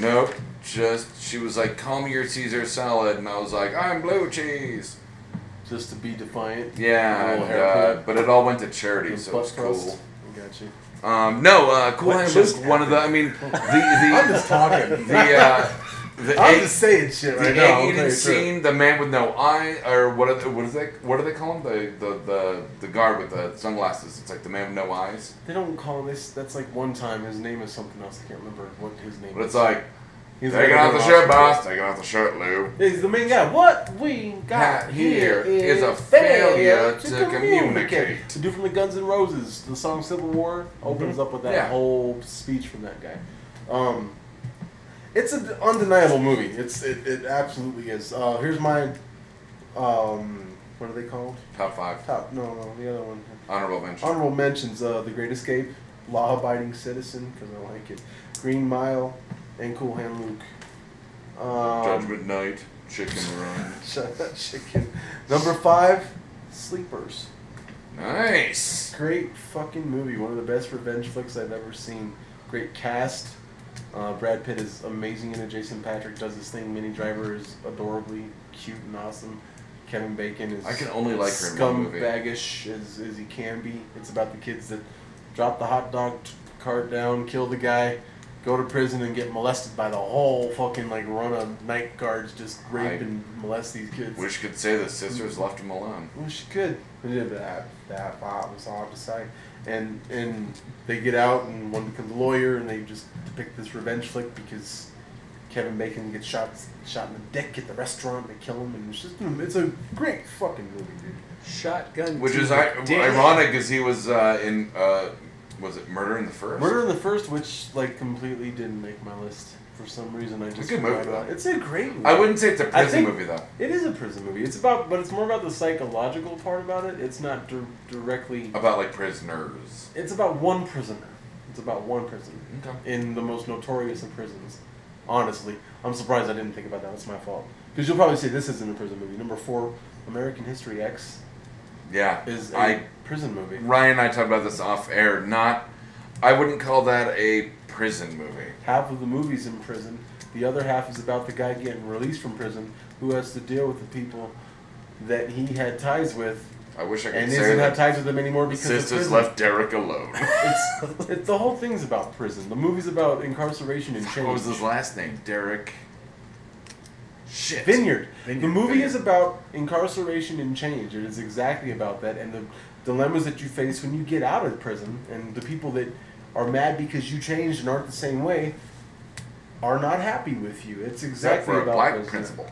Nope, just, she was like, call me your Caesar salad, and I was like, I'm blue cheese. Just to be defiant. Yeah, and, uh, but it all went to charity, Butt so it was cool. I got you. Um, no, uh, Cool What Hand just one of the, I mean, the, the. I'm just talking. the uh, The I'm egg- just saying shit The now. I'll egg-eating you the truth. scene, the man with no eye, or what? Are they, what is they? What do they call him? The, the the the guard with the sunglasses. It's like the man with no eyes. They don't call him this. That's like one time. His name is something else. I can't remember what his name But is. it's like He's taking like off the shirt, boss. Taking off the shirt, Lou. He's the main guy. What we got here is is a failure to communicate. The dude from the Guns N' Roses, the song "Civil War" opens up with that Yeah. whole speech from that guy. Um, it's an undeniable movie. It's it, it absolutely is. Uh, here's my um, what are they called? Top five. Top no no the other one. Honorable mention. Honorable mentions: uh, The Great Escape, Law Abiding Citizen because I like it, Green Mile, and Cool Hand Luke. Um, Judgment Night. Chicken Run. Chicken. Number five, Sleepers. Nice. Great fucking movie. One of the best revenge flicks I've ever seen. Great cast. Uh, Brad Pitt is amazing in it. Jason Patric does his thing. Minnie Driver is adorably cute and awesome. Kevin Bacon is I can only like her scumbaggish as, as he can be. It's about the kids that drop the hot dog t- cart down, kill the guy, go to prison, and get molested by the whole fucking like run of night guards just rape I and molest these kids. Wish could say the sisters left him alone. She could. Yeah, that that Bob was all to say. And and they get out, and one becomes a lawyer, and they just depict this revenge flick because Kevin Bacon gets shot shot in the dick at the restaurant. And they kill him, and it's just it's a great fucking movie, dude. Shotgun. Which is I- ironic, because he was uh, in. Uh, was it Murder in the First? Murder in the First, which like completely didn't make my list for some reason. I just a good movie, though. It's a great movie. I wouldn't say it's a prison movie though. It is a prison movie. It's about, but it's more about the psychological part about it. It's not dir- directly. About like prisoners. It's about one prisoner. It's about one prisoner. Okay. in the most notorious of prisons. Honestly, I'm surprised I didn't think about that. That's my fault. Because you'll probably say this isn't a prison movie. Number four, American History X Yeah. is a I prison movie. Ryan and I talked about this off air. Not, I wouldn't call that a prison movie. Half of the movie's in prison. The other half is about the guy getting released from prison who has to deal with the people that he had ties with I wish I could and say have that ties with them anymore because sisters left Derek alone. It's, it's the whole thing's about prison. The movie's about incarceration and change. what was his last name? Derek. Shit. Vinyard. Vinyard, The movie Vinyard. is about incarceration and change. It is exactly about that and the dilemmas that you face when you get out of prison and the people that are mad because you changed and aren't the same way are not happy with you. It's Except exactly for a about black prison. principal.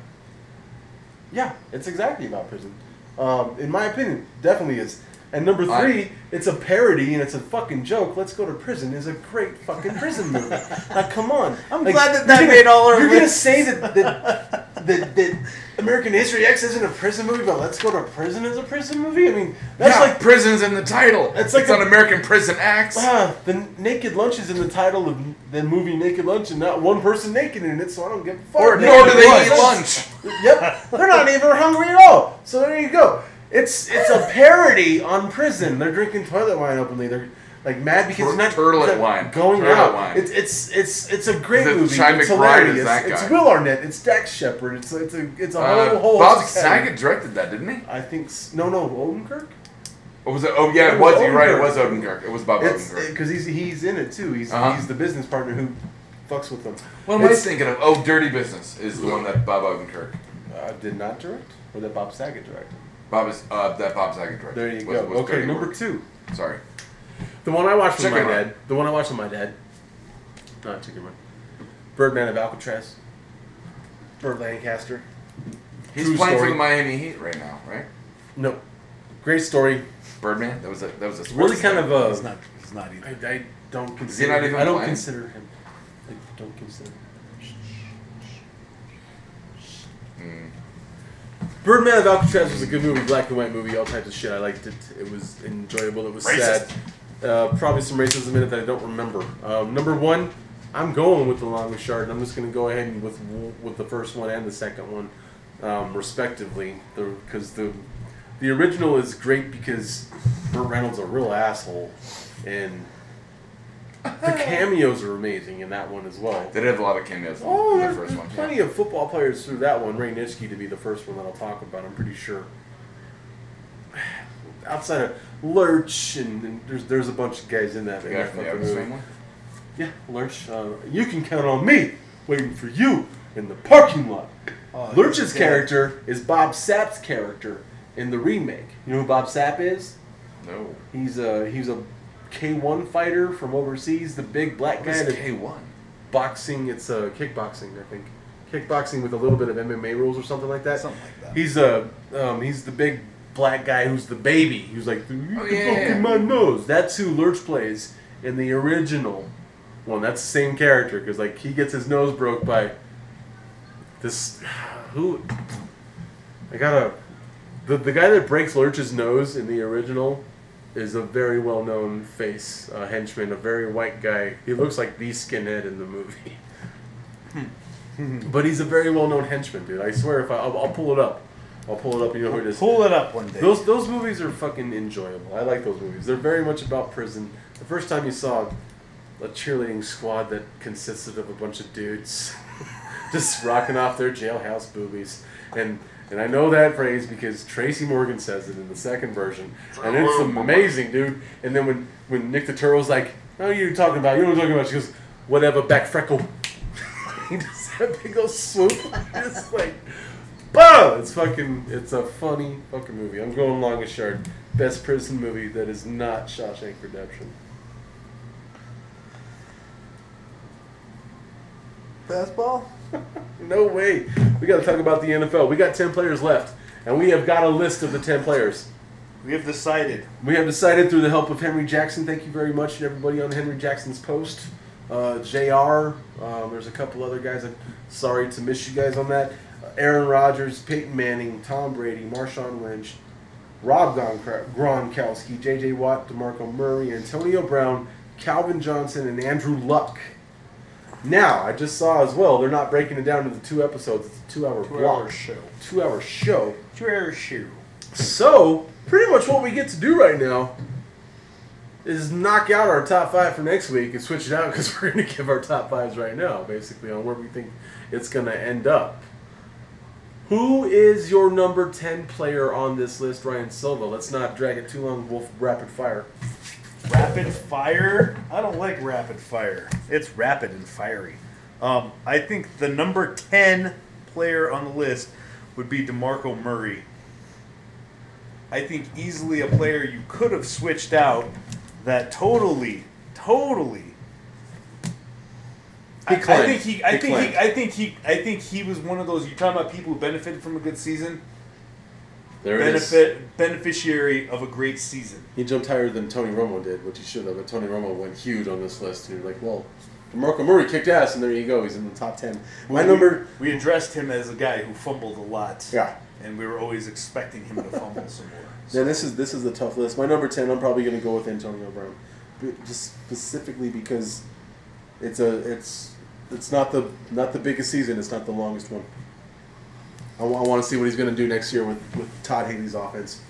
Yeah, it's exactly about prison. Um, in my opinion, definitely is. And number I- three, it's a parody and it's a fucking joke. Let's go to prison is a great fucking prison movie. Like, come on. I'm Like, glad that that gonna- made all our You're gonna lists. say that that, that that American History X isn't a prison movie, but Let's Go to Prison is a prison movie. I mean, that's yeah, like prison's in the title. It's It's like a- an American Prison Acts. ah, the Naked Lunch is in the title of the movie Naked Lunch, and not one person naked in it. So I don't give a fuck. Or Nor do they Lunch. eat lunch. Yep, they're not even hungry at all. So there you go. It's it's a parody on prison. They're drinking toilet wine openly. They're like mad because Tur- it's not turlet they're wine. going Turlet out. wine. It's it's it's it's a great The movie. Chi it's McBride hilarious. is that It's. Will Arnett. It's Dax Shepard. It's it's a it's a whole Uh, whole. Bob host of cast. Saget directed that, didn't he? I think no no Odenkirk. Or was it? Oh yeah, It it was was. You're right. It Odenkirk. was Odenkirk. It was Bob It's Odenkirk. because he's he's in it too. He's Uh-huh. he's the business partner who fucks with them. What am I It's- thinking of? Oh, Dirty Business is the one that Bob Odenkirk. Uh, did not direct, or that Bob Saget directed. Bob is uh, that Bob Saget directed. There you was- go. was okay, Dirty number two. Sorry. The one I watched with my Chicken Run. dad. The one I watched with my dad. Not Chicken Run. Birdman of Alcatraz. Burt Lancaster. He's True playing for story. the Miami Heat right now, right? No. Great story. Birdman. That was a that was a Really sports kind thing. of a. He's not. He's not either. I, I don't consider. not even I don't playing? consider him. I don't consider. him. Mm. Birdman of Alcatraz was a good movie, black and white movie, all types of shit. I liked it. It was enjoyable. It was Racist. sad. Uh, probably some racism in it that I don't remember. Um, number one, I'm going with the longest yard, and I'm just going to go ahead and with with the first one and the second one, um, respectively, because the the original is great because Burt Reynolds a real asshole, and the cameos are amazing in that one as well. They did have a lot of cameos in Oh, the first one. plenty yeah. of football players through that one. Ray Nitschke to be the first one that I'll talk about. I'm pretty sure. Outside of Lurch and, and there's there's a bunch of guys in that. The guy from the movie. family. Yeah, Lurch. Uh, you can count on me, waiting for you in the parking lot. Oh, Lurch's character is Bob Sapp's character in the remake. You know who Bob Sapp is? No. He's a he's a K1 fighter from overseas, the big black What guy is that K1? boxing. It's uh, kickboxing, I think. Kickboxing with a little bit of MMA rules or something like that. Something like that. He's a um, he's the big black guy who's the baby. Who's like, you Oh, yeah, fuck in my nose. That's who Lurch plays in the original one. That's the same character because like he gets his nose broke by this who I gotta the the guy that breaks Lurch's nose in the original is a very well known face uh, henchman, a very white guy. He looks like the skinhead in the movie. but he's a very well known henchman, dude. I swear, if I, I'll, I'll pull it up, I'll pull it up. and You know who it is. Pull it up one day. Those those movies are fucking enjoyable. I like those movies. They're very much about prison. The first time you saw a cheerleading squad that consisted of a bunch of dudes just rocking off their jailhouse boobies, and and I know that phrase because Tracy Morgan says it in the second version, and it's amazing, dude. And then when when Nick the Turtle's like, "What are you talking about? You know what I'm talking about?" She goes, "Whatever, back freckle." he does that big old swoop. It's like. Boom! It's fucking. It's a funny fucking movie. I'm going longest yard. Best prison movie that is not Shawshank Redemption. Fastball? No way. We got to talk about the NFL. We got ten players left, and we have got a list of the ten players. We have decided. We have decided through the help of Henry Jackson. Thank you very much to everybody on Henry Jackson's post. Uh, Jr. Um, there's a couple other guys. I'm sorry to miss you guys on that. Aaron Rodgers, Peyton Manning, Tom Brady, Marshawn Lynch, Rob Gronkowski, J.J. Watt, DeMarco Murray, Antonio Brown, Calvin Johnson, and Andrew Luck. Now, I just saw as well, they're not breaking it down into two episodes. It's a two-hour block. show. Two-hour show. Two hour show. So, pretty much what we get to do right now is knock out our top five for next week and switch it out because we're going to give our top fives right now, basically, on where we think it's going to end up. Who is your number 10 player on this list, Ryan Silva? Let's not drag it too long. We'll rapid fire. Rapid fire? I don't like rapid fire. It's rapid and fiery. Um, I think the number 10 player on the list would be DeMarco Murray. I think easily a player you could have switched out that totally, totally. I, I think he. I think he. I think he. I think he was one of those. You're talking about people who benefited from a good season. There Benefit beneficiary of a great season. He jumped higher than Tony Romo did, which he should have, but Tony Romo went huge on this list. And you're like, well, DeMarco Murray kicked ass, and there you go. He's in the top 10. My We- number. We addressed him as a guy who fumbled a lot. Yeah. And we were always expecting him to fumble some more. Yeah, this is this is a tough list. My number ten, I'm probably going to go with Antonio Brown, but just specifically because it's a it's it's not the not the biggest season. It's not the longest one. I, want to see what he's going to do next year with with Todd Haley's offense.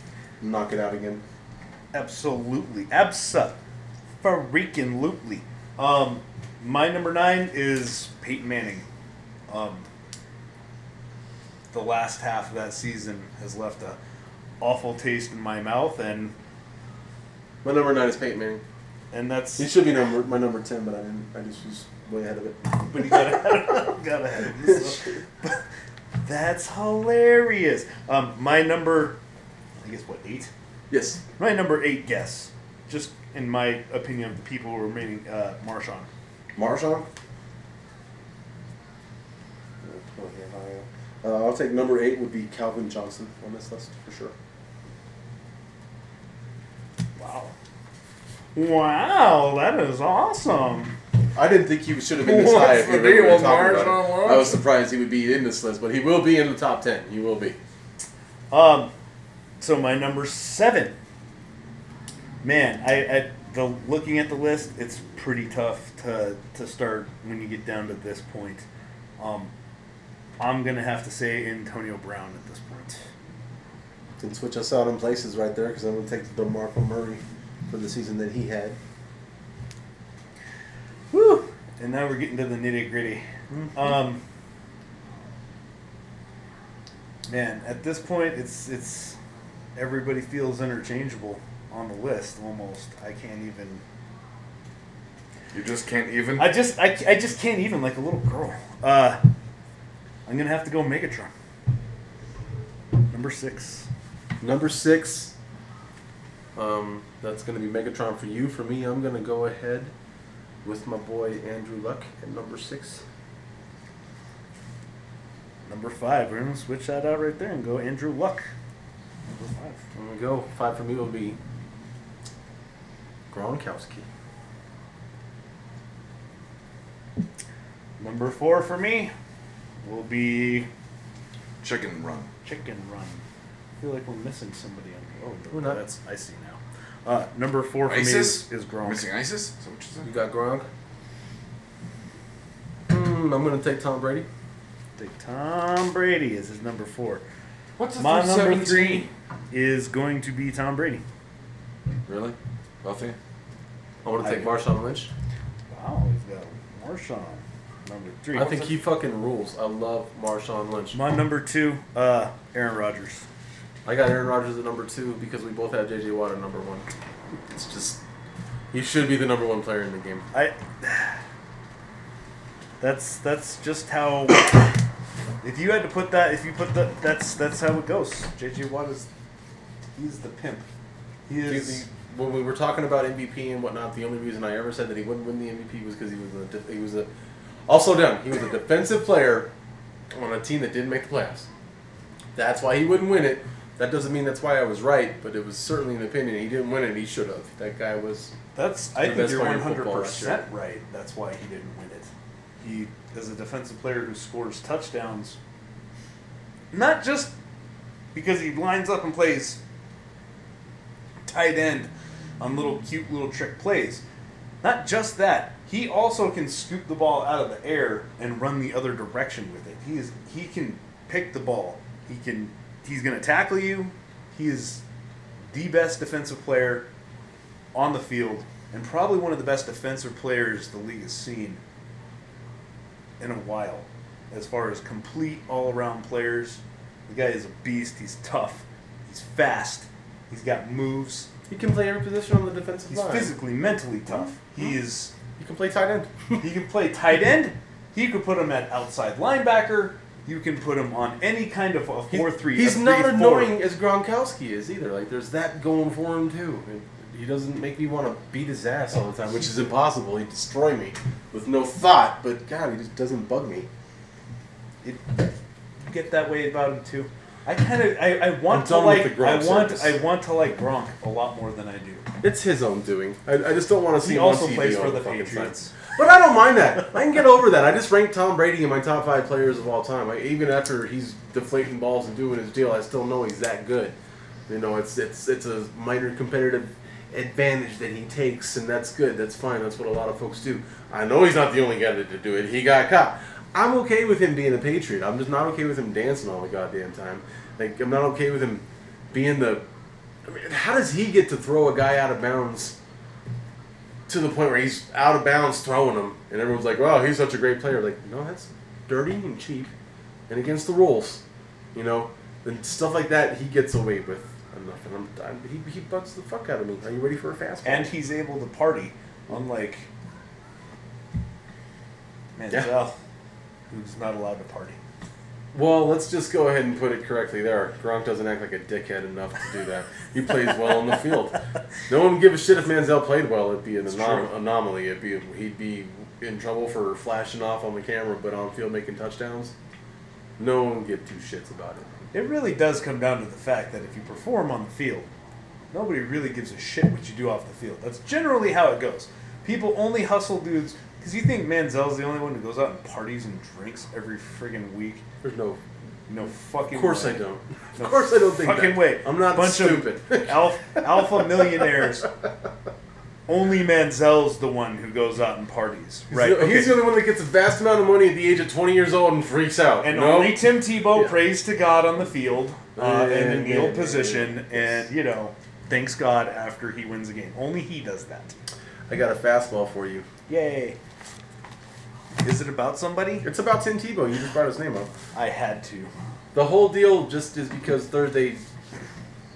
Knock it out again. Absolutely. Absa. freaking lootly. Um, my number nine is Peyton Manning. Um, the last half of that season has left a awful taste in my mouth, and My number nine is Peyton Manning. And that's He should be number my number ten, but I didn't. I just was way ahead of it. but he got ahead, got ahead of me. So. That's hilarious. Um, my number, I guess what eight? Yes. My number eight guess, just in my opinion of the people remaining, uh, Marshawn. Marshawn. Uh, I'll take number eight would be Calvin Johnson on this list for sure. Wow. Wow, that is awesome. I didn't think he should have been this What's high. If the you deal were with talking about it. Lynch? I was surprised he would be in this list, but he will be in the top ten. He will be. Um, so my number seven. Man, I, I the looking at the list, it's pretty tough to to start when you get down to this point. Um, I'm gonna have to say Antonio Brown at this point. Can switch us out in places right there because I'm going to take the DeMarco Murray for the season that he had. Woo! And now we're getting to the nitty gritty. Um, man, at this point, it's it's everybody feels interchangeable on the list almost. I can't even. You just can't even. I just I, I just can't even like a little girl. Uh, I'm gonna have to go Megatron. Number six. Number six. Um, that's going to be Megatron for you. For me, I'm going to go ahead with my boy Andrew Luck at number six. Number five. We're gonna switch that out right there and go Andrew Luck. Number five. There we go. Five for me will be Gronkowski. Number four for me will be Chicken Run. Chicken Run. I feel like we're missing somebody on. Oh, We're not. That's I see now. Uh, number four for me is, is Gronk. Missing ISIS? Is that what you said? You got Gronk. Hmm, I'm going to take Tom Brady. Take Tom Brady is his number four. What's My number three is going to be Tom Brady. Really? Both of? I want to take I- Marshawn Lynch. Wow, he's got Marshawn. Number three. I think he fucking rules. I love Marshawn Lynch. My number two, uh, Aaron Rodgers. I got Aaron Rodgers at number two because we both have JJ Watt at number one. It's just he should be the number one player in the game. I. That's that's just how. If you had to put that, if you put that, that's that's how it goes. JJ Watt is, he's the pimp. He is. when we were talking about MVP and whatnot, the only reason I ever said that he wouldn't win the MVP was because he was a he was a also down. He was a defensive player on a team that didn't make the playoffs. That's why he wouldn't win it. That doesn't mean that's why I was right, but it was certainly an opinion. He didn't win it. He should have. That guy was. That's I think you're one hundred percent right. That's why he didn't win it. He is a defensive player who scores touchdowns, not just because he lines up and plays tight end on little cute little trick plays. Not just that, he also can scoop the ball out of the air and run the other direction with it. He is he can pick the ball. He can he's going to tackle you. He is the best defensive player on the field and probably one of the best defensive players the league has seen in a while as far as complete all-around players. The guy is a beast. He's tough. He's fast. He's got moves. He can play every position on the defensive He's line. He's physically, mentally mm-hmm. tough. He mm-hmm. is He can play tight end. he can play tight end. He could put him at outside linebacker. You can put him on any kind of a four three. He's not 3-4. annoying as Gronkowski is either. Like there's that going for him too. He doesn't make me want to beat his ass all the time, which is impossible. He'd destroy me with no thought. But God, he just doesn't bug me. It, get that way about him too. I kind of I, I want to like the I want circus. I want to like Gronk a lot more than I do. It's his own doing. I, I just don't want to see He also plays for the fucking Patriots. But I don't mind that. I can get over that. I just ranked Tom Brady in my top five players of all time. I, even after he's deflating balls and doing his deal, I still know he's that good. You know, it's it's it's a minor competitive advantage that he takes, and that's good. That's fine. That's what a lot of folks do. I know he's not the only guy to do it. He got caught. I'm okay with him being a Patriot. I'm just not okay with him dancing all the goddamn time. Like I'm not okay with him being the. I mean, how does he get to throw a guy out of bounds? to the point where he's out of bounds throwing him, and everyone's like, "Wow, he's such a great player." Like, no, that's dirty and cheap, and against the rules, you know, and stuff like that. He gets away with enough, and I'm, I'm he, he bugs the fuck out of me. Are you ready for a fastball? And he's able to party, unlike Manziel, who's not allowed to party. well, let's just go ahead and put it correctly there. Gronk doesn't act like a dickhead enough to do that. He plays well on the field. No one would give a shit if Manziel played well. It'd be an anom- anomaly. It'd be he'd be in trouble for flashing off on the camera, but on field making touchdowns. No one would give two shits about it. It really does come down to the fact that if you perform on the field, nobody really gives a shit what you do off the field. That's generally how it goes. People only hustle dudes because you think Manziel's the only one who goes out and parties and drinks every friggin' week. There's no No fucking. Of course way. I don't. No Of course I don't think fucking that. way. I'm not Bunch stupid. Of alpha, alpha millionaires. Only Manziel's the one who goes out and parties, He's right? the- He's the only one that gets a vast amount of money at the age of 20 years old and freaks out. And no? only Tim Tebow Yeah. prays to God on the field uh, in the kneel and- position, and you know thanks God after he wins a game. Only he does that. I got a fastball for you. Yay! Is it about somebody? It's about Tim Tebow. You just brought his name up. I had to. The whole deal just is because Thursday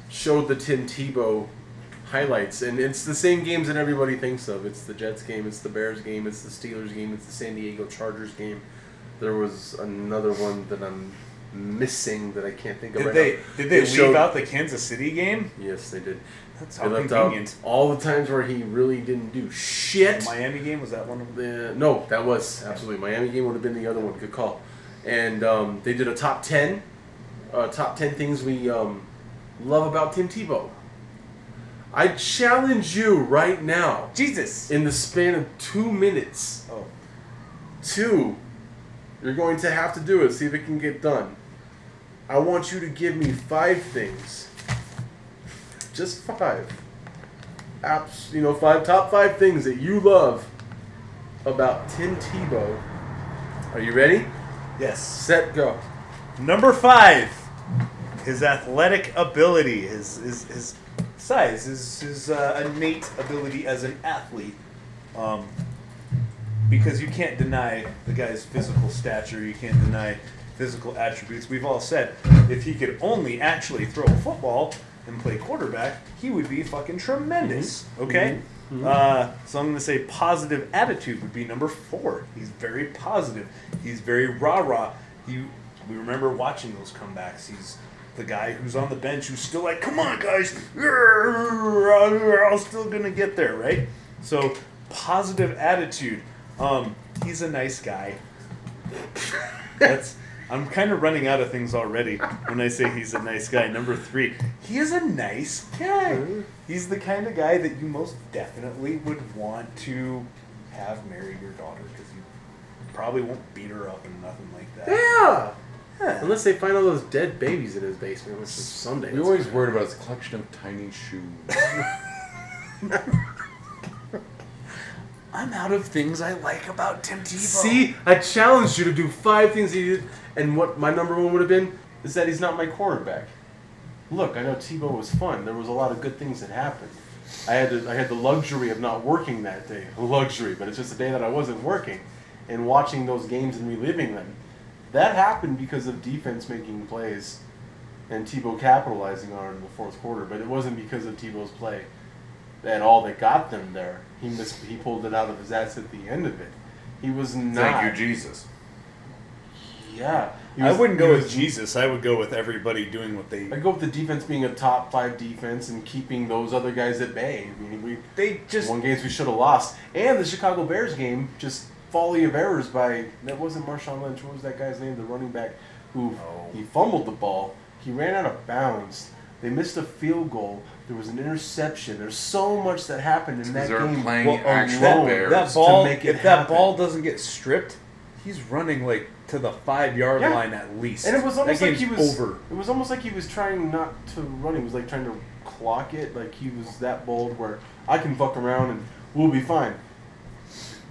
showed the Tim Tebow highlights, and it's the same games that everybody thinks of. It's the Jets game, it's the Bears game, it's the Steelers game, it's the San Diego Chargers game. There was another one that I'm missing that I can't think of Did right they now. did they, leave showed- out the Kansas City game? Yes, they did. That's They how left convenient. out all the times where he really didn't do shit. The Miami game was that one of them? The, no, that was absolutely Miami game would have been the other one. Good call. And um, they did a top ten, uh, top ten things we um, love about Tim Tebow. I challenge you right now, Jesus. in the span of two minutes, Oh, two, you're going to have to do it. See if it can get done. I want you to give me five things. Just five. Apps, you know, five top five things that you love about Tim Tebow. Are you ready? yes. Set, go. Number five, his athletic ability, his his, his size, his his uh, innate ability as an athlete. Um, because you can't deny the guy's physical stature, you can't deny physical attributes. We've all said if he could only actually throw a football and play quarterback, he would be fucking tremendous. Okay. Uh, so I'm going to say positive attitude would be number four. He's very positive. He's very rah rah. He, we remember watching those comebacks. He's the guy who's on the bench who's still like, "Come on, guys, I'm still gonna get there, right?" So positive attitude. Um, he's a nice guy. That's. I'm kind of running out of things already when I say he's a nice guy. Number three, he is a nice guy. He's the kind of guy that you most definitely would want to have marry your daughter because you probably won't beat her up and nothing like that. Yeah. Yeah. Unless they find all those dead babies in his basement, which is someday. We always worried about his collection of tiny shoes. I'm out of things I like about Tim Tebow. See, I challenged you to do five things he did, and what my number one would have been is that he's not my quarterback. Look, I know Tebow was fun. There was a lot of good things that happened. I had to, I had the luxury of not working that day. Luxury, but it's just a day that I wasn't working, and watching those games and reliving them. That happened because of defense making plays, and Tebow capitalizing on it in the fourth quarter. But it wasn't because of Tebow's play at all that got them there. He missed, he pulled it out of his ass at the end of it. He was not. Thank you, Jesus. Yeah. He I wouldn't go was- with Jesus. I would go with everybody doing what they. I'd go with the defense being a top five defense and keeping those other guys at bay. I mean, we They just won games we should have lost, and the Chicago Bears game just folly of errors by that wasn't Marshawn Lynch. What was that guy's name? The running back who Oh. he fumbled the ball. He ran out of bounds. They missed a field goal. There was an interception. There's so much that happened in that Because they're game. playing Well, actual alone, bears. that to ball. make it if that happen. ball doesn't get stripped, he's running like to the five yard Yeah. line at least. And it was that almost like he was over. It was almost like he was trying not to run. He was like trying to clock it. Like he was that bold where I can fuck around and we'll be fine.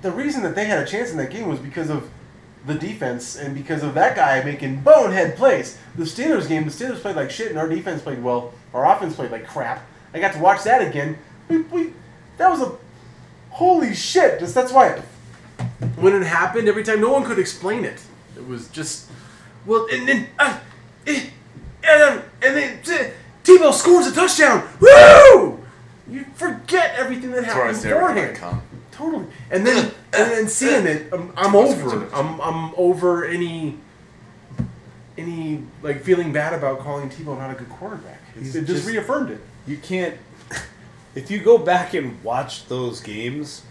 The reason that they had a chance in that game was because of the defense and because of that guy making bonehead plays. The Steelers game, the Steelers played like shit and our defense played well. Our offense played like crap. I got to watch that again. We, we that was a holy shit. Just that's why when it happened every time no one could explain it. It was just well and then uh, eh, and then and then uh, Tebow scores a touchdown. Woo! You forget everything that happened say every time I beforehand. Totally. And then and then seeing it, I'm, I'm over. I'm I'm over any any like feeling bad about calling Tebow not a good quarterback. He's it just, just- reaffirmed it. You can't. If you go back and watch those games,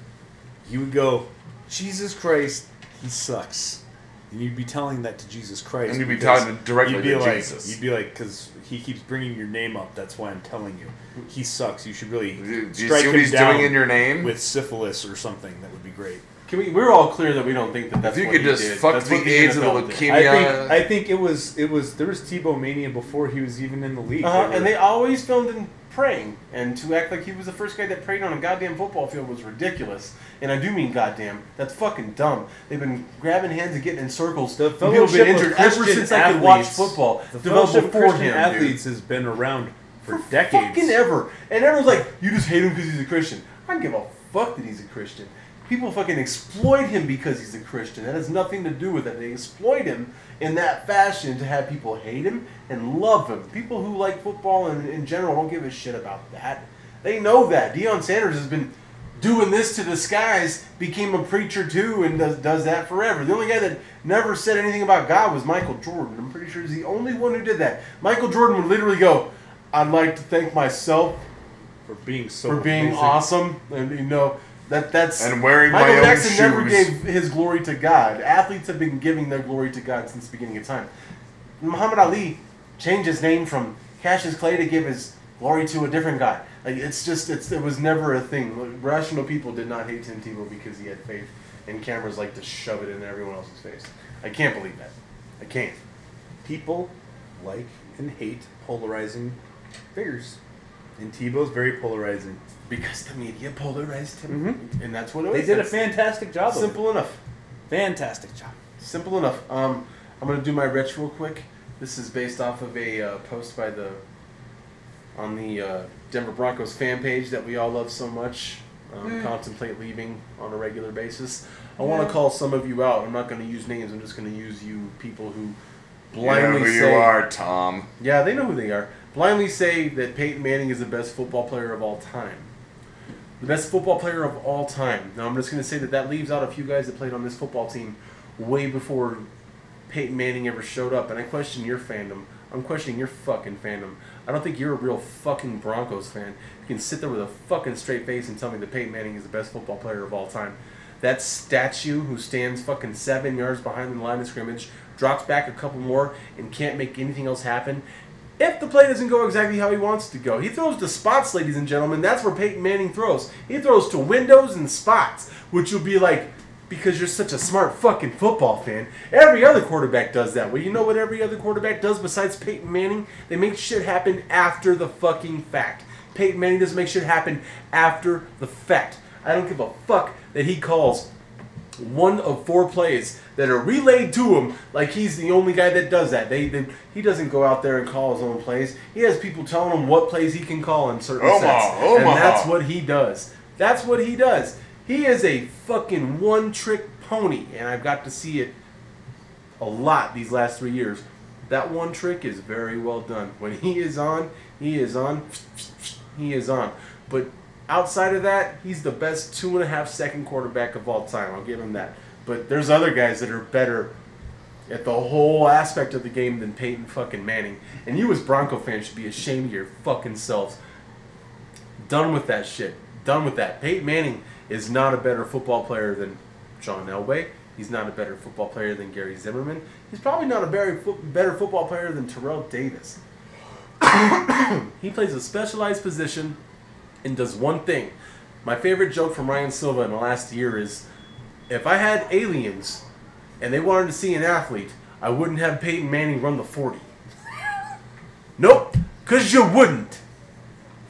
you would go, Jesus Christ, he sucks. And you'd be telling that to Jesus Christ. And you'd be because talking directly you'd be to like, Jesus. You'd be like, because he keeps bringing your name up. That's why I'm telling you. He sucks. You should really Do do you strike see what him he's down doing in your name? with syphilis or something. That would be great. Can we? We're all clear that we don't think that that's if you what could he just did. fuck That's the AIDS of the leukemia. I think I think it was it was there was Tebow mania before he was even in the league. Uh-huh, and they always filmed him praying, and to act like he was the first guy that prayed on a goddamn football field was ridiculous. And I do mean goddamn. That's fucking dumb. They've been grabbing hands and getting in circles. The people have been injured ever since I could watch athletes- football. the Developed fellowship before Christian him, athletes dude. has been around for, For decades. Fucking ever. And everyone's like, you just hate him because he's a Christian. I don't give a fuck that he's a Christian. People fucking exploit him because he's a Christian. That has nothing to do with it. They exploit him in that fashion to have people hate him and love him. People who like football and in general don't give a shit about that. They know that. Deion Sanders has been doing this to the skies, became a preacher too, and does, does that forever. The only guy that never said anything about God was Michael Jordan. I'm pretty sure he's the only one who did that. Michael Jordan would literally go, "I'd like to thank myself For being so for being amazing. awesome," and you know that that's And wearing Michael my own Jackson never shoes. gave his glory to God. Athletes have been giving their glory to God since the beginning of time. Muhammad Ali changed his name from Cassius Clay to give his glory to a different guy. Like it's just it's it was never a thing. Rational people did not hate Tim Tebow because he had faith, and cameras like to shove it in everyone else's face. I can't believe that. I can't. People like and hate polarizing figures. And Tebow's very polarizing. Because the media polarized him, and that's what it was. They was. did a fantastic job of it. simple enough. Fantastic job. Simple enough. Um, I'm gonna do my retro real quick. This is based off of a uh, post by the on the uh, Denver Broncos fan page that we all love so much. Um, Contemplate leaving on a regular basis. I want to call some of you out. I'm not going to use names. I'm just going to use you people who You know blindly who say you are, Tom. yeah, they know who they are. Blindly say that Peyton Manning is the best football player of all time. The best football player of all time. Now, I'm just going to say that that leaves out a few guys that played on this football team way before Peyton Manning ever showed up. And I question your fandom. I'm questioning your fucking fandom. I don't think you're a real fucking Broncos fan. You can sit there with a fucking straight face and tell me that Peyton Manning is the best football player of all time. That statue who stands fucking seven yards behind the line of scrimmage, drops back a couple more, and can't make anything else happen. If the play doesn't go exactly how he wants it to go, he throws to spots, ladies and gentlemen. That's where Peyton Manning throws. He throws to windows and spots, which will be like, because you're such a smart fucking football fan. Every other quarterback does that. Well, you know what every other quarterback does besides Peyton Manning? They make shit happen after the fucking fact. Peyton Manning doesn't make shit happen after the fact. I don't give a fuck that he calls one of four plays that are relayed to him like he's the only guy that does that. They, they he doesn't go out there and call his own plays. He has people telling him what plays he can call in certain Omaha, sets, and Omaha. that's what he does. That's what he does. He is a fucking one-trick pony, and I've got to see it a lot these last three years. That one trick is very well done. When he is on, he is on. He is on. But outside of that, he's the best two and a half second quarterback of all time. I'll give him that. But there's other guys that are better at the whole aspect of the game than Peyton fucking Manning. And you as Bronco fans should be ashamed of your fucking selves. Done with that shit. Done with that. Peyton Manning is not a better football player than John Elway. He's not a better football player than Gary Zimmerman. He's probably not a fo- better football player than Terrell Davis. he plays a specialized position and does one thing. My favorite joke from Ryan Silva in the last year is if I had aliens and they wanted to see an athlete, I wouldn't have Peyton Manning run the 40. nope, because you wouldn't.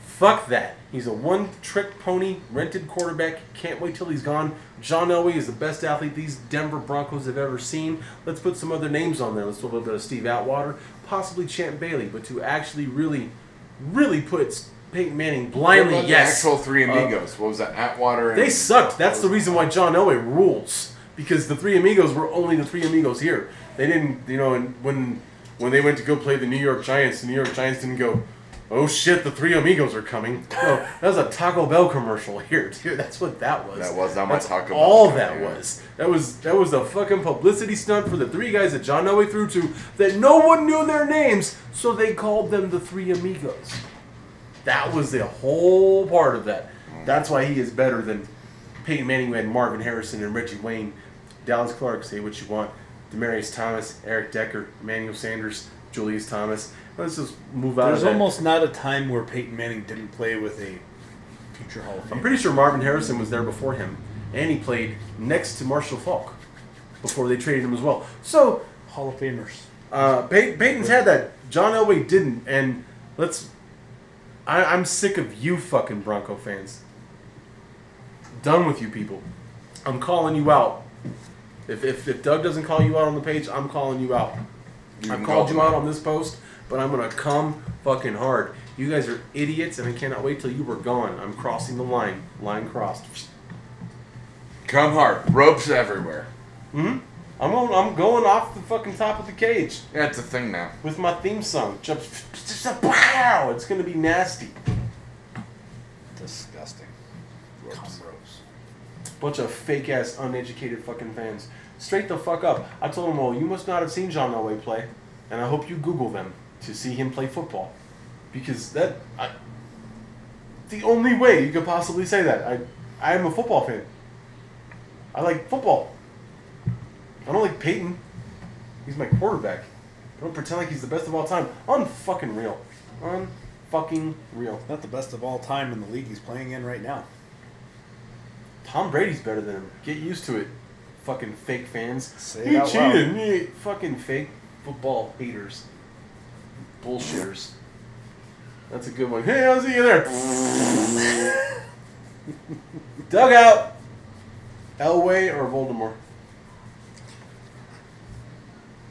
Fuck that. He's a one trick pony, rented quarterback. Can't wait till he's gone. John Elway is the best athlete these Denver Broncos have ever seen. Let's put some other names on there. Let's put a little bit of Steve Atwater, possibly Champ Bailey. But to actually really, really put Peyton Manning blindly, about the yes. actual three Uh, amigos. what was that? Atwater. And they sucked. That's the reason why John Elway rules. Because the three amigos were only the three amigos here. They didn't, you know, and when when they went to go play the New York Giants, the New York Giants didn't go, "Oh shit, the three amigos are coming." No, that was a Taco Bell commercial here, dude. That's what that was. That was not my That's Taco Bell All that yeah. was. That was that was a fucking publicity stunt for the three guys that John Elway threw to that no one knew their names, so they called them the three amigos. That was the whole part of that. That's why he is better than Peyton Manning, had Marvin Harrison and Reggie Wayne, Dallas Clark, say what you want, Demaryius Thomas, Eric Decker, Emmanuel Sanders, Julius Thomas. Let's just move out There's of that. almost not a time where Peyton Manning didn't play with a future Hall of I'm pretty sure Marvin Harrison was there before him, and he played next to Marshall Faulk before they traded him as well. So Hall of Famers. Uh, Pey- Peyton's had that. John Elway didn't, and let's. I, I'm sick of you fucking Bronco fans. Done with you people. I'm calling you out. If, if, if Doug doesn't call you out on the page, I'm calling you out. You I've called call you out on this post, but I'm gonna come fucking hard. You guys are idiots, and I cannot wait till you were gone. I'm crossing the line. Line crossed. Come hard. Ropes everywhere. Hmm. I'm on, I'm going off the fucking top of the cage. Yeah, it's a thing now. with my theme song. Jump, wow! It's gonna be nasty. Disgusting. Ropes. Bunch of fake ass, uneducated fucking fans. straight the fuck up. I told them well, you must not have seen John Elway play, and I hope you Google them to see him play football, because that I, the only way you could possibly say that. I I am a football fan. I like football. I don't like Peyton. He's my quarterback. I don't pretend like he's the best of all time. Unfucking real. Unfucking real. Not the best of all time in the league he's playing in right now. Tom Brady's better than him. Get used to it. Fucking fake fans. Say he cheated. He- fucking fake football haters. Bullshitters. That's a good one. Hey, I'll see you there. Dugout. Elway or Voldemort?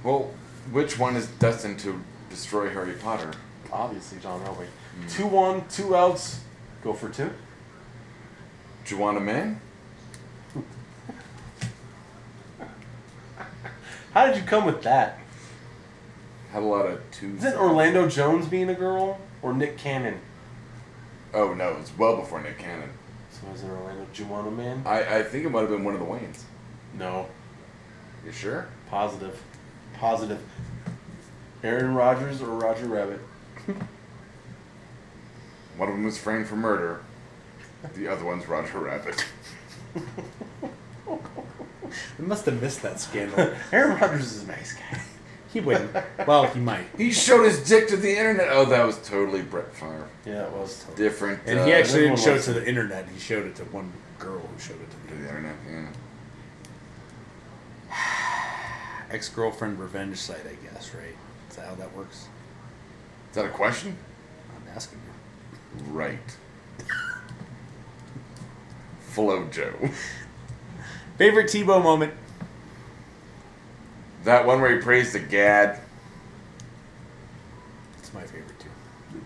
Well, which one is destined to destroy Harry Potter? Obviously, John Elway. Hmm. Two one, two outs. Go for two. Do you want him in? How did you come with that? Had a lot of twos. Is it Orlando Jones being a girl or Nick Cannon? Oh no, it's well before Nick Cannon. So is it Orlando Juana man? I, I think it might have been one of the Waynes. No. You sure? Positive. Positive. Aaron Rodgers or Roger Rabbit? One of them was framed for murder. The other one's Roger Rabbit. We must have missed that scandal. Aaron Rodgers is a nice guy. he wouldn't. Well, he might. He showed his dick to the internet. Oh, that was totally Brett Favre. Yeah, it was. Totally. Different. And uh, he actually didn't show it to the internet. He showed it to one girl who showed it to to the the internet. Yeah. Ex girlfriend revenge site, I guess. Right? Is that how that works? Is that a question? I'm asking you. Right. Flow Joe. Favorite Tebow moment? That one where he prays the Gad. It's my favorite too.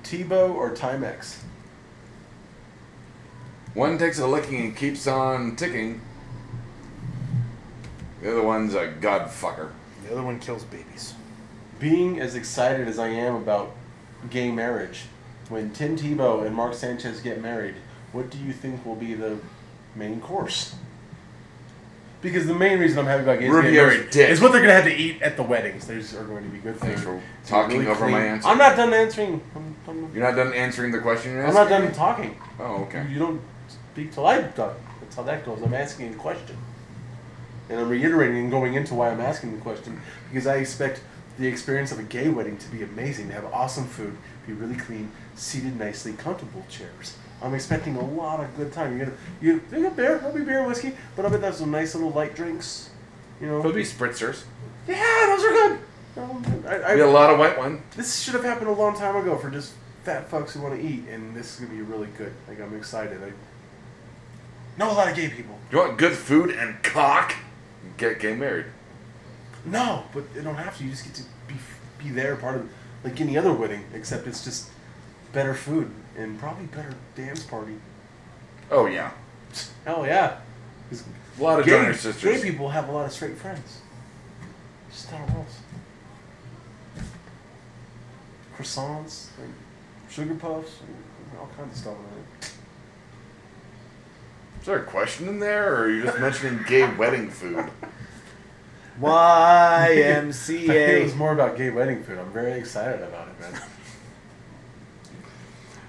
Tebow or Timex? One takes a licking and keeps on ticking. The other one's a godfucker. The other one kills babies. Being as excited as I am about gay marriage, when Tim Tebow and Mark Sanchez get married, what do you think will be the main course? Because the main reason I'm happy about gays getting Rubio's married dick. is what they're gonna have to eat at the weddings. Those are going to be good Thanks things. for It's talking really over my answer. I'm not done answering. I'm, I'm, You're not done answering the question you're I'm asking? not done talking. Oh, okay. You don't speak till I'm done. That's how that goes. I'm asking a question. And I'm reiterating and going into why I'm asking the question because I expect the experience of a gay wedding to be amazing, to have awesome food, be really clean, seated nicely, comfortable chairs. I'm expecting a lot of good time. You're gonna you get beer, there'll be beer and whiskey, but I bet there's some nice little light drinks. You know, There'll be spritzers. yeah, those are good. Um, I, I, Be a lot of white wine. this should have happened a long time ago for just fat fucks who want to eat, and this is gonna be really good. Like I'm excited. I know a lot of gay people. You want good food and cock? Get gay married. No, but you don't have to. You just get to be be there, part of like any other wedding, except it's just better food and probably better dance party. Oh yeah. Hell yeah. A lot of gay, sisters. gay people have a lot of straight friends. Just how it rolls. Croissants, and sugar puffs, and all kinds of stuff in it. Is there a question in there, or are you just mentioning gay wedding food? I think it was more about gay wedding food. I'm very excited about it, man.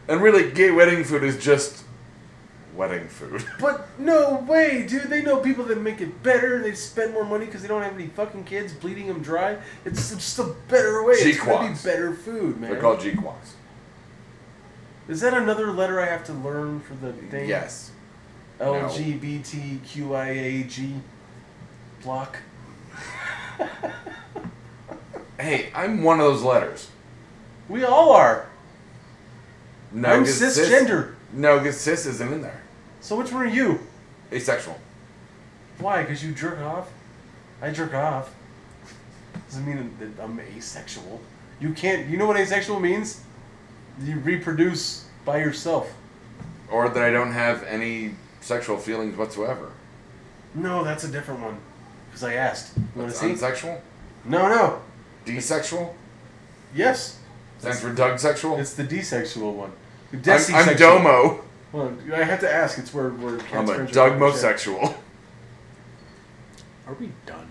And really, gay wedding food is just wedding food. But no way, dude. They know people that make it better. They spend more money because they don't have any fucking kids bleeding them dry. It's just a better way. It's gonna be Jequas. better food, man. They're called Jequas. Is that another letter I have to learn for the thing? Yes. LGBTQIAG block. Hey, I'm one of those letters. We all are. No, I'm 'cause cis- cisgender. No, because cis isn't in there. So which one are you? Asexual. Why? Because you jerk off? I jerk off. Doesn't mean that I'm asexual. You can't. You know what asexual means? You reproduce by yourself. Or that I don't have any sexual feelings whatsoever. No, that's a different one. Because I asked. You That's unsexual? no, no. Desexual? Yes. Stands for Doug sexual? It's the desexual one. I'm, I'm. Domo. Well, I have to ask. It's where where. I'm a Doug sexual. Are we done?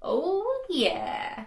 Oh, yeah.